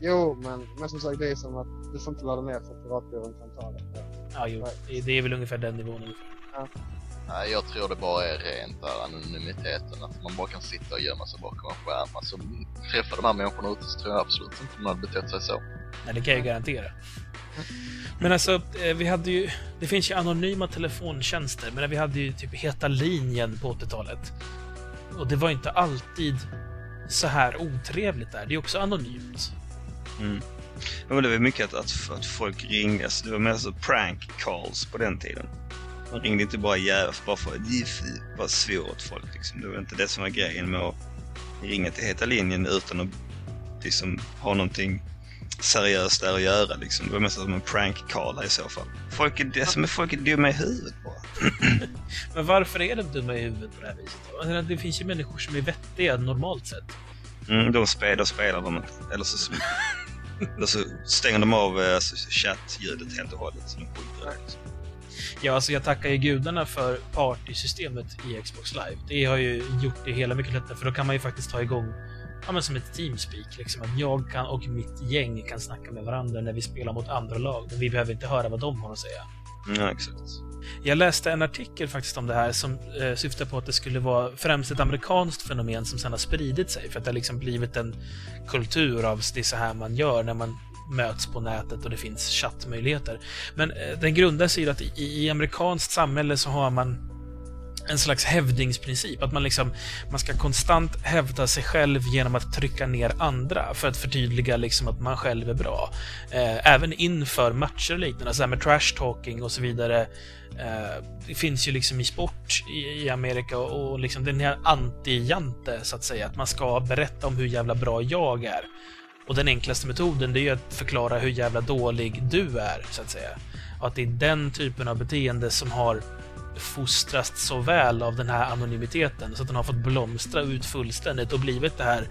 Jo, men, men som sagt, det är som att du får inte ladda ner för att piratbyrån kan ta det. Ja, jo, det, det är väl ungefär den nivån ungefär. Nej, jag tror det bara är rent där anonymiteten, att man bara kan sitta och gömma sig bakom en skärm. Alltså, träffa de här människorna ute så tror jag absolut inte de hade betett sig så. Nej, det kan jag ju garantera. Men alltså, eh, vi hade ju... Det finns ju anonyma telefontjänster, men vi hade ju typ Heta linjen på 80-talet. Och det var inte alltid så här otrevligt där. Det är också anonymt. Mm. Ja, men det var mycket att, att, att folk ringde. Alltså, det var mer så prank calls på den tiden. Man ringde inte bara jävlar bara för att giffy, bara svor åt folk. Liksom. Det var inte det som var grejen med att ringa till Heta linjen utan att liksom, ha någonting seriöst där att göra. Liksom. Det var mest som en prank call i så fall. Folk är, det som är folk är dumma i huvudet bara. Men varför är de dumma i huvudet på det här viset? då? Det finns ju människor som är vettiga normalt sett. Mm, de spelar, då spelar de. Eller så, eller så stänger de av alltså, chattljudet helt och hållet. Liksom. Ja, alltså jag tackar ju gudarna för partysystemet i Xbox Live. Det har ju gjort det hela mycket lättare, för då kan man ju faktiskt ta igång ja, men som ett teamspeak. Liksom, att jag kan, och mitt gäng kan snacka med varandra när vi spelar mot andra lag. Men vi behöver inte höra vad de har att säga. Ja, exakt. Jag läste en artikel faktiskt om det här som eh, syftar på att det skulle vara främst ett amerikanskt fenomen som sedan har spridit sig. För att det har liksom blivit en kultur av det är så här man gör när man möts på nätet och det finns chattmöjligheter. Men eh, den grundar sig i att i, i amerikanskt samhälle så har man en slags hävdingsprincip. Att man liksom man ska konstant hävda sig själv genom att trycka ner andra för att förtydliga liksom att man själv är bra. Eh, även inför matcher och liknande, så här med trash talking och så vidare. Eh, det finns ju liksom i sport i, i Amerika och, och liksom den här anti-jante, så att säga. Att man ska berätta om hur jävla bra jag är. Och den enklaste metoden, det är ju att förklara hur jävla dålig du är, så att säga. Och att det är den typen av beteende som har fostrats så väl av den här anonymiteten så att den har fått blomstra ut fullständigt och blivit det här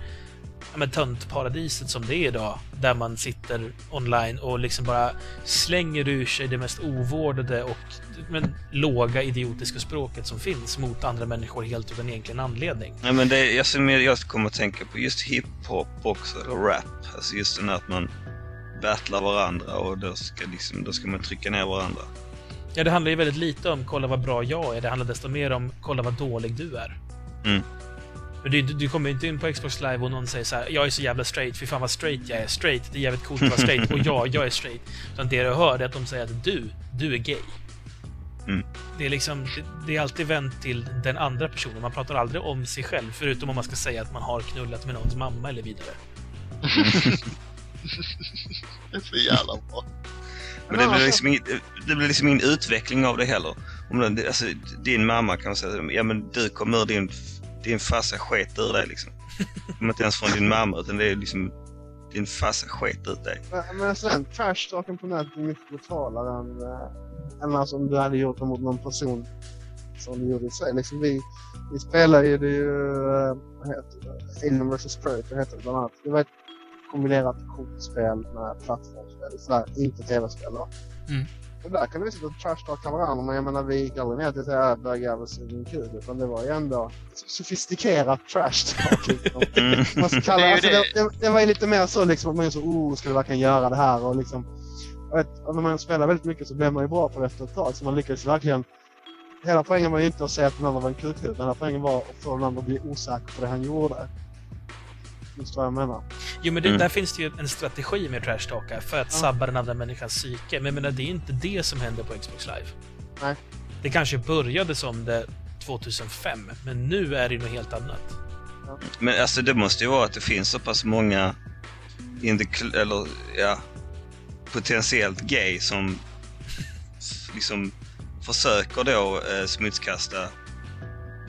ja, töntparadiset som det är idag. Där man sitter online och liksom bara slänger ur sig det mest ovårdade och men, låga idiotiska språket som finns mot andra människor helt utan egentligen anledning. Nej, men det, jag, ser mer, jag kommer att tänka på just hiphop också, eller rap. Alltså just den här att man battlar varandra och då ska, liksom, då ska man trycka ner varandra. Ja, det handlar ju väldigt lite om kolla vad bra jag är. Det handlar desto mer om kolla vad dålig du är. Mm. Men du, du kommer inte in på Xbox Live och någon säger så här, jag är så jävla straight, fy fan vad straight jag är. Straight, det är jävligt coolt att vara straight. Och ja, jag är straight. Utan det du hör är att de säger att du, du är gay. Mm. Det är liksom, det, det är alltid vänt till den andra personen. Man pratar aldrig om sig själv, förutom om man ska säga att man har knullat med någons mamma eller vidare. Det är så jävla bra. Men det blir, liksom ingen, det blir liksom ingen utveckling av det heller. Om den, alltså, din mamma kan säga ja men du kom ur din, din farsa sket ur dig liksom. Kommer inte ens från din mamma utan det är liksom din farsa sket ut dig. Men, men sen trash-talken på nätet är mycket brutalare än, äh, än alltså om du hade gjort det mot någon person som du gjorde i sig. Liksom vi, vi spelar ju det ju, äh, vad heter det, Alien vs Predator heter det bland annat. Det var ett kombinerat kortspel med plattformsspel, sådär, inte tv-spel då. Mm. Och där kan vi sitta och trashtalka varandra men jag menar vi gick aldrig ner till att säga bögjävel sug min kuk utan det var ju ändå sofistikerat trashtalk liksom. Mm. Man ska kalla, Det alltså, det. det, det, det var ju lite mer så liksom att man är så oh, ska vi verkligen göra det här och liksom vet, och när man spelar väldigt mycket så blir man ju bra på det efter ett tag så man lyckades verkligen Hela poängen var ju inte att säga att den andra var en kukhud, utan hela poängen var att få den andra att bli osäker på det han gjorde. Just vad jag menar. Jo, men det, Mm. där finns det ju en strategi med trash talka för att Ja. sabba den andra människans psyke. Men menar, det är inte det som händer på Xbox Live. Nej. Det kanske började som det 2005, men nu är det ju något helt annat. Men alltså det måste ju vara att det finns så pass många in the, cl- eller ja, potentiellt gay som liksom försöker då eh, smutskasta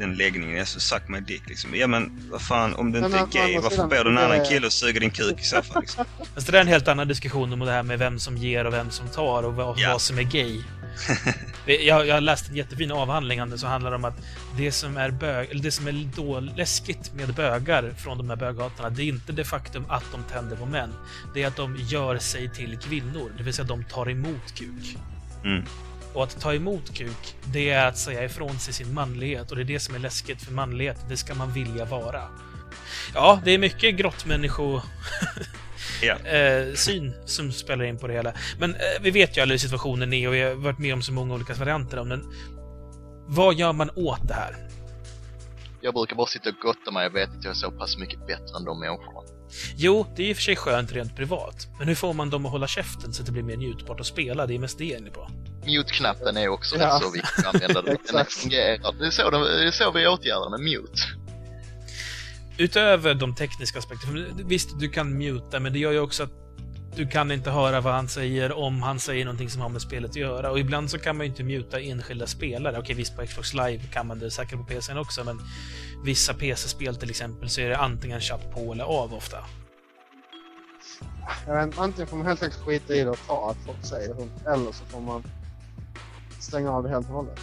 den läggningen. Alltså suck my dick liksom. Ja men vad fan, om du inte är gay, varför ber du en annan är- kille att suga din kuk i så fall? Liksom? Alltså, det är en helt annan diskussion om det här med vem som ger och vem som tar och vad, Ja. vad som är gay. Jag, jag har läst en jättefin avhandling som handlar om att det som är, bög, eller det som är då läskigt med bögar från de här böghatarna, det är inte det faktum att de tänder på män. Det är att de gör sig till kvinnor, det vill säga de tar emot kuk. Mm. Och att ta emot kuk, det är att säga ifrån sig sin manlighet. Och det är det som är läskigt, för manlighet, det ska man vilja vara. Ja, det är mycket grottmännisko... Eh, syn som spelar in på det hela. Men eh, vi vet ju alla hur situationen är och vi har varit med om så många olika varianter om den. Vad gör man åt det här? Jag brukar bara sitta och gotta mig och veta att jag är så pass mycket bättre än de människorna. Jo, det är och för sig skönt rent privat. Men hur får man dem att hålla käften så att det blir mer njutbart att spela? Det är mest det jag är inne på. Mute-knappen är också Ja. rätt så viktig att använda. Den fungerar. Det är, så, de- det är så vi åtgärdar med mute. Utöver de tekniska aspekterna. Visst, du kan muta, men det gör ju också att du kan inte höra vad han säger om han säger någonting som har med spelet att göra. Och ibland så kan man ju inte muta enskilda spelare. Okej, visst på Xbox Live kan man det säkert på PCn också, men vissa PC-spel till exempel så är det antingen chatt på eller av ofta. Jag vet, antingen får man helt enkelt skita i det och ta att folk säger sånt, eller så får man stänga av det helt och hållet.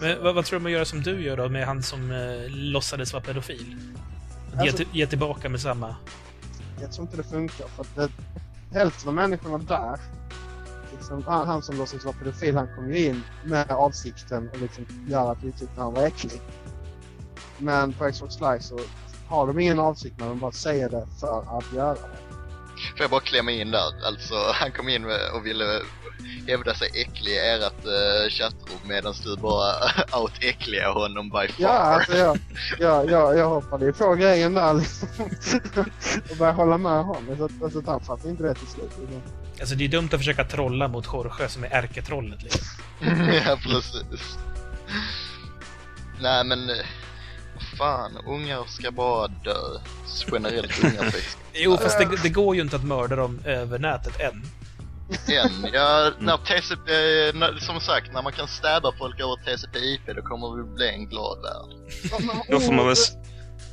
Men vad, vad tror du man gör som du gör då, med han som eh, låtsades vara pedofil? Ge, Alltså- till- ge tillbaka med samma... Jag tror inte det funkar för att det, hälften av människorna där, liksom, han, han som låtsas vara pedofil, han kom ju in med avsikten att liksom göra att vi tyckte han var äcklig. Men på Xbox Live så har de ingen avsikt när de bara säger det för att göra det. Får jag bara klämma in där? Alltså, han kom in med och ville hävda sig äcklig i ert uh, chattrum medan du bara out-äckliga honom by far. Ja, alltså jag, jag, jag, jag hoppade ju på grejen där liksom. och började hålla med honom. Så att, alltså, han fattade inte det till slut. Liksom. Alltså det är dumt att försöka trolla mot Jorge som är ärketrollet liksom. ja, precis. Nej, men... eh, Fan, ungar ska bara dö. Generellt ungar faktiskt. Jo, fast det, det går ju inte att mörda dem över nätet än. Än. Ja, när TCP, när, som sagt, när man kan städa folk över TCP/IP då kommer vi bli en glad värld. Då får man väl...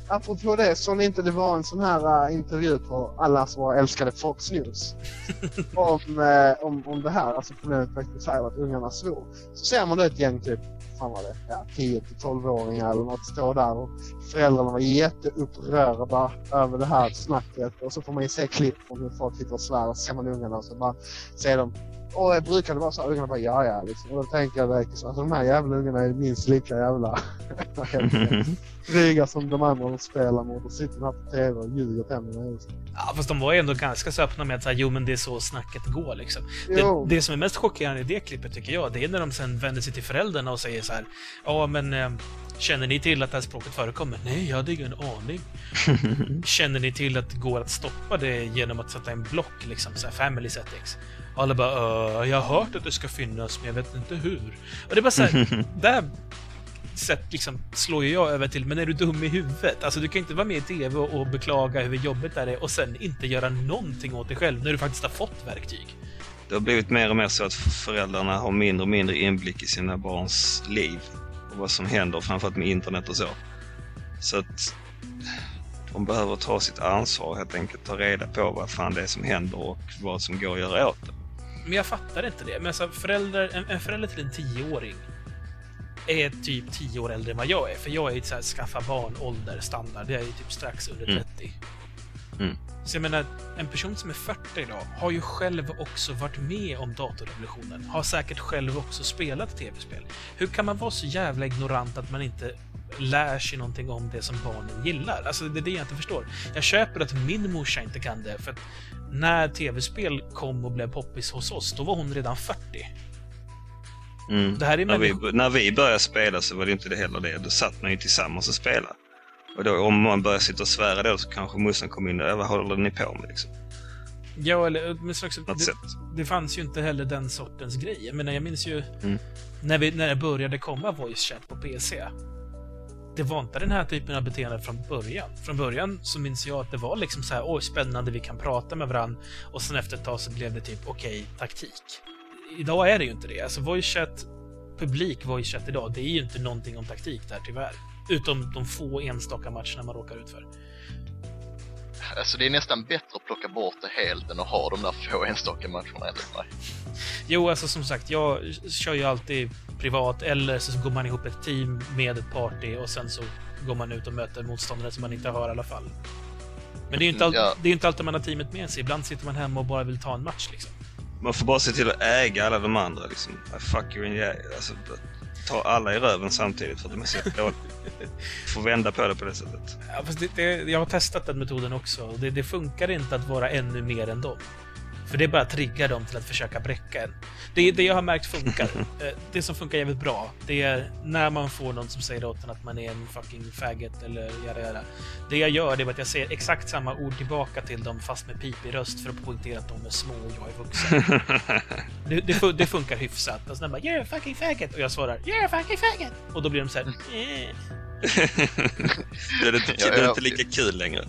Apropå det, så ni inte det var en sån här uh, intervju på allas våra älskade Fox News om, eh, om, om det här, alltså problemet med att ungarna svor. Så ser man då ett gäng typ, fan var det, ja, 10 till 12-åringar eller något stå där och föräldrarna var jätteupprörda över det här snacket och så får man ju se klipp om hur folk sitter och svär och så ser man ungarna och så bara säger de Åh, brukar det vara så här? Ungarna bara ja, ja. Liksom. Och då tänker jag direkt så, alltså de här jävla ungarna är minst lika jävla dryga som de andra de spelar mot och sitter här på TV och ljuger tänderna. Ja, fast de var ju ändå ganska så öppna med att säga jo men det är så snacket går liksom. Det, det som är mest chockerande i det klippet tycker jag, det är när de sen vänder sig till föräldrarna och säger så här. Ja, men eh, känner ni till att det här språket förekommer? Nej, jag hade ingen aning. känner ni till att det går att stoppa det genom att sätta en block, liksom så här family settings? Alla bara "Uh, jag har hört att det ska finnas, men jag vet inte hur. Och det är bara så här, där sätt liksom slår jag över till, men är du dum i huvudet? Alltså du kan inte vara med i TV och, beklaga hur jobbigt det är och sen inte göra någonting åt dig själv när du faktiskt har fått verktyg. Det har blivit mer och mer så att föräldrarna har mindre och mindre inblick i sina barns liv och vad som händer, framförallt med internet och så. Så att de behöver ta sitt ansvar helt enkelt, ta reda på vad fan det är som händer och vad som går att göra åt det. Men jag fattar inte det. Men alltså, föräldrar, en, en förälder till en tioåring är typ tio år äldre än vad jag är. För jag är i så här skaffa barn-ålder standard. Jag är ju typ strax under Mm. 30. Mm. Så jag menar, en person som är 40 idag har ju själv också varit med om datorrevolutionen. Har säkert själv också spelat tv-spel. Hur kan man vara så jävla ignorant att man inte lär sig någonting om det som barnen gillar? Alltså, det är det jag inte förstår. Jag köper att min morsa inte kan det, för att när tv-spel kom och blev poppis hos oss, då var hon redan 40. Mm. Det här är När, vi, när vi började spela så var det inte det heller det. Då satt man ju tillsammans och spelade. Och då, om man börjar sitta och svära då så kanske morsan kom in och "Ja, vad håller ni på med liksom? Ja, eller men så också, Något det, sätt. det fanns ju inte heller den sortens grej. Menar, jag minns ju Mm. när, vi, när det började komma voice chat på PC. Det var inte den här typen av beteende från början. Från början så minns jag att det var liksom så här, oj, spännande, vi kan prata med varandra. Och sen efter ett tag så blev det typ, okej, taktik. Idag är det ju inte det. Alltså voice chat, publik voice chat idag, det är ju inte någonting om taktik där tyvärr. Utom de få enstaka matcherna man råkar ut för. Alltså det är nästan bättre att plocka bort det helt än att ha de där få enstaka matcherna enligt mig. Jo, alltså som sagt, jag kör ju alltid privat eller så går man ihop ett team med ett party och sen så går man ut och möter motståndare som man inte har i alla fall. Men det är ju inte, all- Ja. det är inte alltid man har teamet med sig. Ibland sitter man hemma och bara vill ta en match liksom. Man får bara se till att äga alla de andra liksom. I fuck you in the. Alltså, ta alla i röven samtidigt för att de är så dåliga. Får vända på det på det sättet. Ja, fast det, det, jag har testat den metoden också. Det, det funkar inte att vara ännu mer än dem. För det bara triggar dem till att försöka bräcka en. Det, det jag har märkt funkar. Eh, det som funkar jävligt bra, det är när man får någon som säger åt en att man är en fucking faggot eller jada jada. Det jag gör, det är att jag säger exakt samma ord tillbaka till dem fast med pipig röst för att poängtera att de är små och jag är vuxen. det, det, det funkar hyfsat. Och sen bara “You're a fucking faggot” och jag svarar “You're a fucking faggot” och då blir de så här eh. det är inte, det är ja. inte lika kul längre.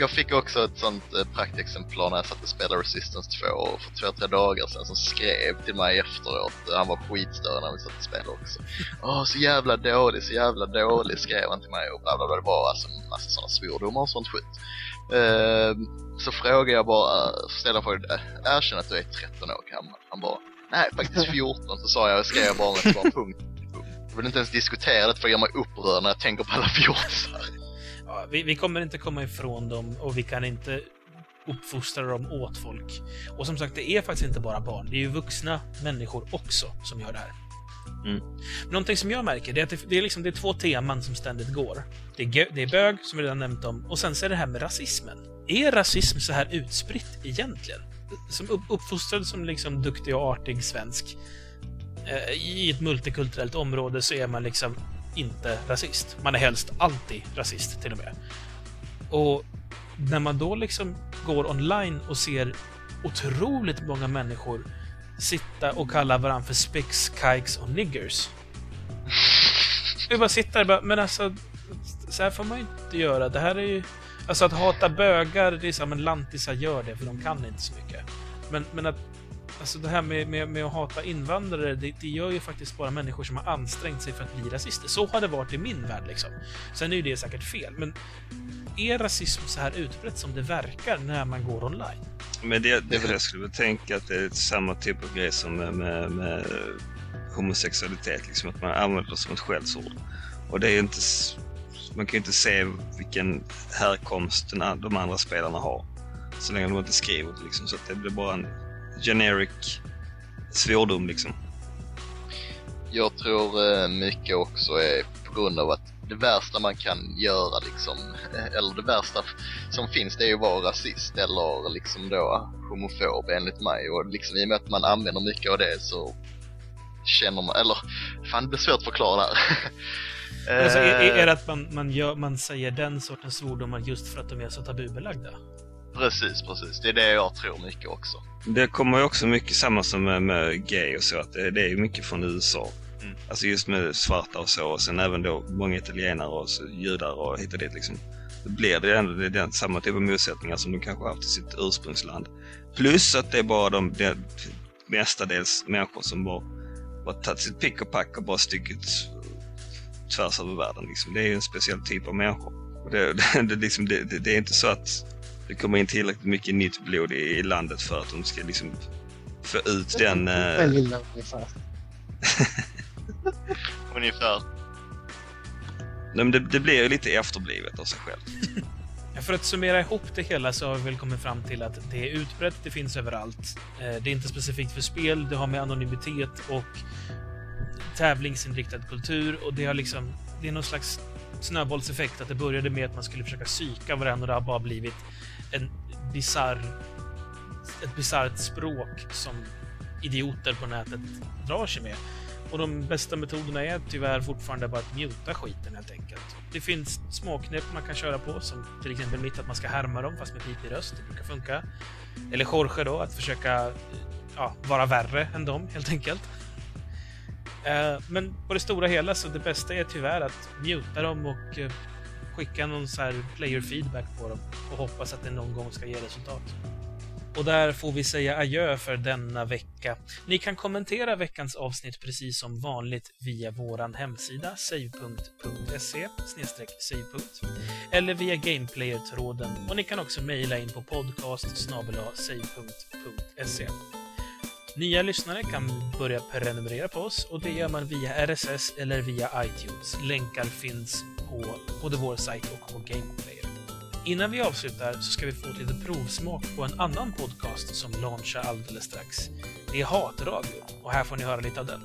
Jag fick också ett sånt eh, praktexemplar när jag satt och spelade Resistance 2 och för två, tre dagar sedan som skrev till mig efteråt. Han var skitstörd när vi satt och spelade också. Åh, så jävla dålig, så jävla dålig skrev han till mig och bla bla bla. Det var alltså en massa sådana svordomar och sånt skit. Eh, så frågade jag bara, ställde en fråga, "Eh, erkänn att du är 13 år gammal. Han bara, nej faktiskt 14. Så sa jag och skrev bara med ett par punkt. Jag vill inte ens diskutera det för jag gör mig upprörd när jag tänker på alla fjortisar. Ja, vi, vi kommer inte komma ifrån dem och vi kan inte uppfostra dem åt folk. Och som sagt, det är faktiskt inte bara barn. Det är ju vuxna människor också som gör det här. Mm. Någonting som jag märker det är att det, det, är liksom, det är två teman som ständigt går. Det är, det är bög, som vi redan nämnt om, och sen så är det här med rasismen. Är rasism så här utspritt egentligen? Som upp, uppfostrad som liksom duktig och artig svensk eh, i ett multikulturellt område så är man liksom inte rasist. Man är helst alltid rasist till och med. Och när man då liksom går online och ser otroligt många människor sitta och kalla varandra för Spicks, kikes och niggers. Du bara sitter där och bara, men alltså, så här får man ju inte göra. Det här är ju... Alltså att hata bögar, det är så här, men lantisar gör det för de kan inte så mycket. Men, men att Alltså det här med, med, med att hata invandrare, det, det gör ju faktiskt bara människor som har ansträngt sig för att bli rasister. Så har det varit i min värld liksom. Sen är ju det säkert fel, men är rasism så här utbrett som det verkar när man går online? Men det, det är väl jag skulle tänka att det är samma typ av grej som med, med, med homosexualitet. Liksom att man använder det som ett skällsord. Och det är ju inte... Man kan ju inte se vilken härkomst den, de andra spelarna har. Så länge de inte skriver det liksom. Så att det blir bara en generic svordom liksom. Jag tror eh, mycket också är på grund av att det värsta man kan göra liksom, eller det värsta som finns det är ju att vara rasist eller liksom då homofob enligt mig och liksom i och med att man använder mycket av det så känner man, eller fan det blir svårt att förklara det här. Alltså, är, är, Eh, är det att man, man, gör, man säger den sortens svordomar just för att de är så tabubelagda? Precis, precis. Det är det jag tror mycket också. Det kommer ju också mycket samma som med, med gay och så. Att det, det är mycket från USA. Mm. Alltså just med svarta och så. Och sen även då många italienare och så, judar och hit och dit liksom. Då blir det ändå det är den, samma typ av motsättningar som de kanske har haft i sitt ursprungsland. Plus att det är bara de det, mestadels människor som bara, bara tagit sitt pick och pack och bara stycket tvärs över världen. Liksom. Det är ju en speciell typ av människor. Det, det, det, liksom, det är inte så att det kommer in tillräckligt mycket nytt blod i, i landet för att de ska liksom få ut den... Eh, lilla ungefär. Ungefär. nej, men det, det blir ju lite efterblivet av sig själv. För att summera ihop det hela så har vi väl kommit fram till att det är utbrett, det finns överallt. Eh, Det är inte specifikt för spel, det har med anonymitet och tävlingsinriktad kultur och det har liksom... Det är någon slags snöbollseffekt att det började med att man skulle försöka psyka varandra och det har bara blivit en bizarr... Ett bisarrt språk som idioter på nätet drar sig med. Och de bästa metoderna är tyvärr fortfarande bara att muta skiten helt enkelt. Det finns småknep man kan köra på, som till exempel mitt att man ska härma dem fast med pipig röst. Det brukar funka. Eller Jorge då, att försöka ja, vara värre än dem helt enkelt. Eh, men på det stora hela så det bästa är tyvärr att muta dem och eh, skicka någon så här player feedback på dem och hoppas att det någon gång ska ge resultat. Och där får vi säga adjö för denna vecka. Ni kan kommentera veckans avsnitt precis som vanligt via våran hemsida save.se savepunkt eller via Gameplayer-tråden och ni kan också mejla in på podcast save.se. Nya lyssnare kan börja prenumerera på oss och det gör man via RSS eller via iTunes. Länkar finns på både vår sajt och på Gameplayer. Innan vi avslutar så ska vi få ett litet provsmak på en annan podcast som launchar alldeles strax. Det är Hatradio och här får ni höra lite av den.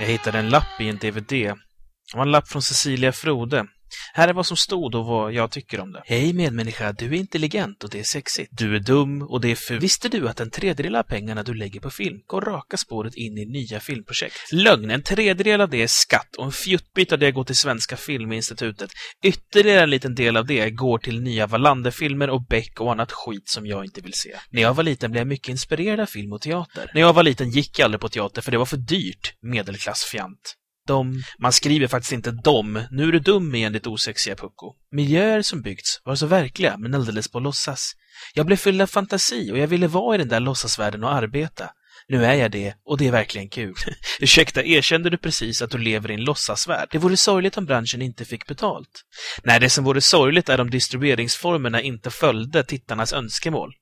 Jag hittade en lapp i en DVD. Det var en lapp från Cecilia Frode. Här är vad som stod och vad jag tycker om det. Hej medmänniska, du är intelligent och det är sexigt. Du är dum och det är fult. Visste du att en tredjedel av pengarna du lägger på film går raka spåret in i nya filmprojekt? Lögn, en tredjedel av det är skatt och en fjuttbit av det går till Svenska Filminstitutet. Ytterligare en liten del av det går till nya Wallander-filmer och Beck och annat skit som jag inte vill se. När jag var liten blev jag mycket inspirerad av film och teater. När jag var liten gick jag aldrig på teater för det var för dyrt, medelklassfjant. De. Man skriver faktiskt inte dom. Nu är du dum igen, ditt osexiga pucko. Miljöer som byggts var så verkliga, men alldeles på låtsas. Jag blev fylld av fantasi och jag ville vara i den där låtsasvärlden och arbeta. Nu är jag det, och det är verkligen kul. Ursäkta, erkände du precis att du lever i en låtsasvärld? Det vore sorgligt om branschen inte fick betalt. Nej, det som vore sorgligt är om distribueringsformerna inte följde tittarnas önskemål.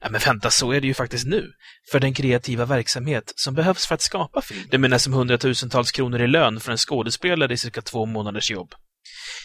Ja, men vänta, så är det ju faktiskt nu. För den kreativa verksamhet som behövs för att skapa film. Det menar som hundratusentals kronor i lön för en skådespelare i cirka två månaders jobb.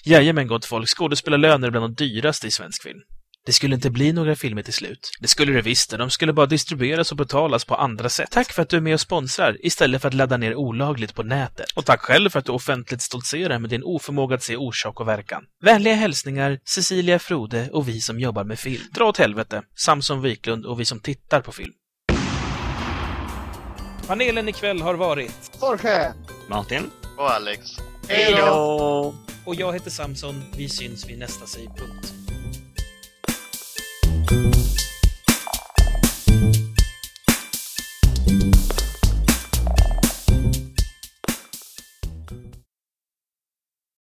Jajamän, gott folk, skådespelarlöner är bland de dyraste i svensk film. Det skulle inte bli några filmer till slut. Det skulle det visst, de skulle bara distribueras och betalas på andra sätt. Tack för att du är med och sponsrar, istället för att ladda ner olagligt på nätet. Och tack själv för att du offentligt stoltserar med din oförmåga att se orsak och verkan. Vänliga hälsningar, Cecilia Frode och vi som jobbar med film. Dra åt helvete, Samson Wiklund och vi som tittar på film. Panelen ikväll har varit Jorge! Martin? Och Alex. Hej då! och jag heter Samson. Vi syns vid nästa savepunkt. Thank you.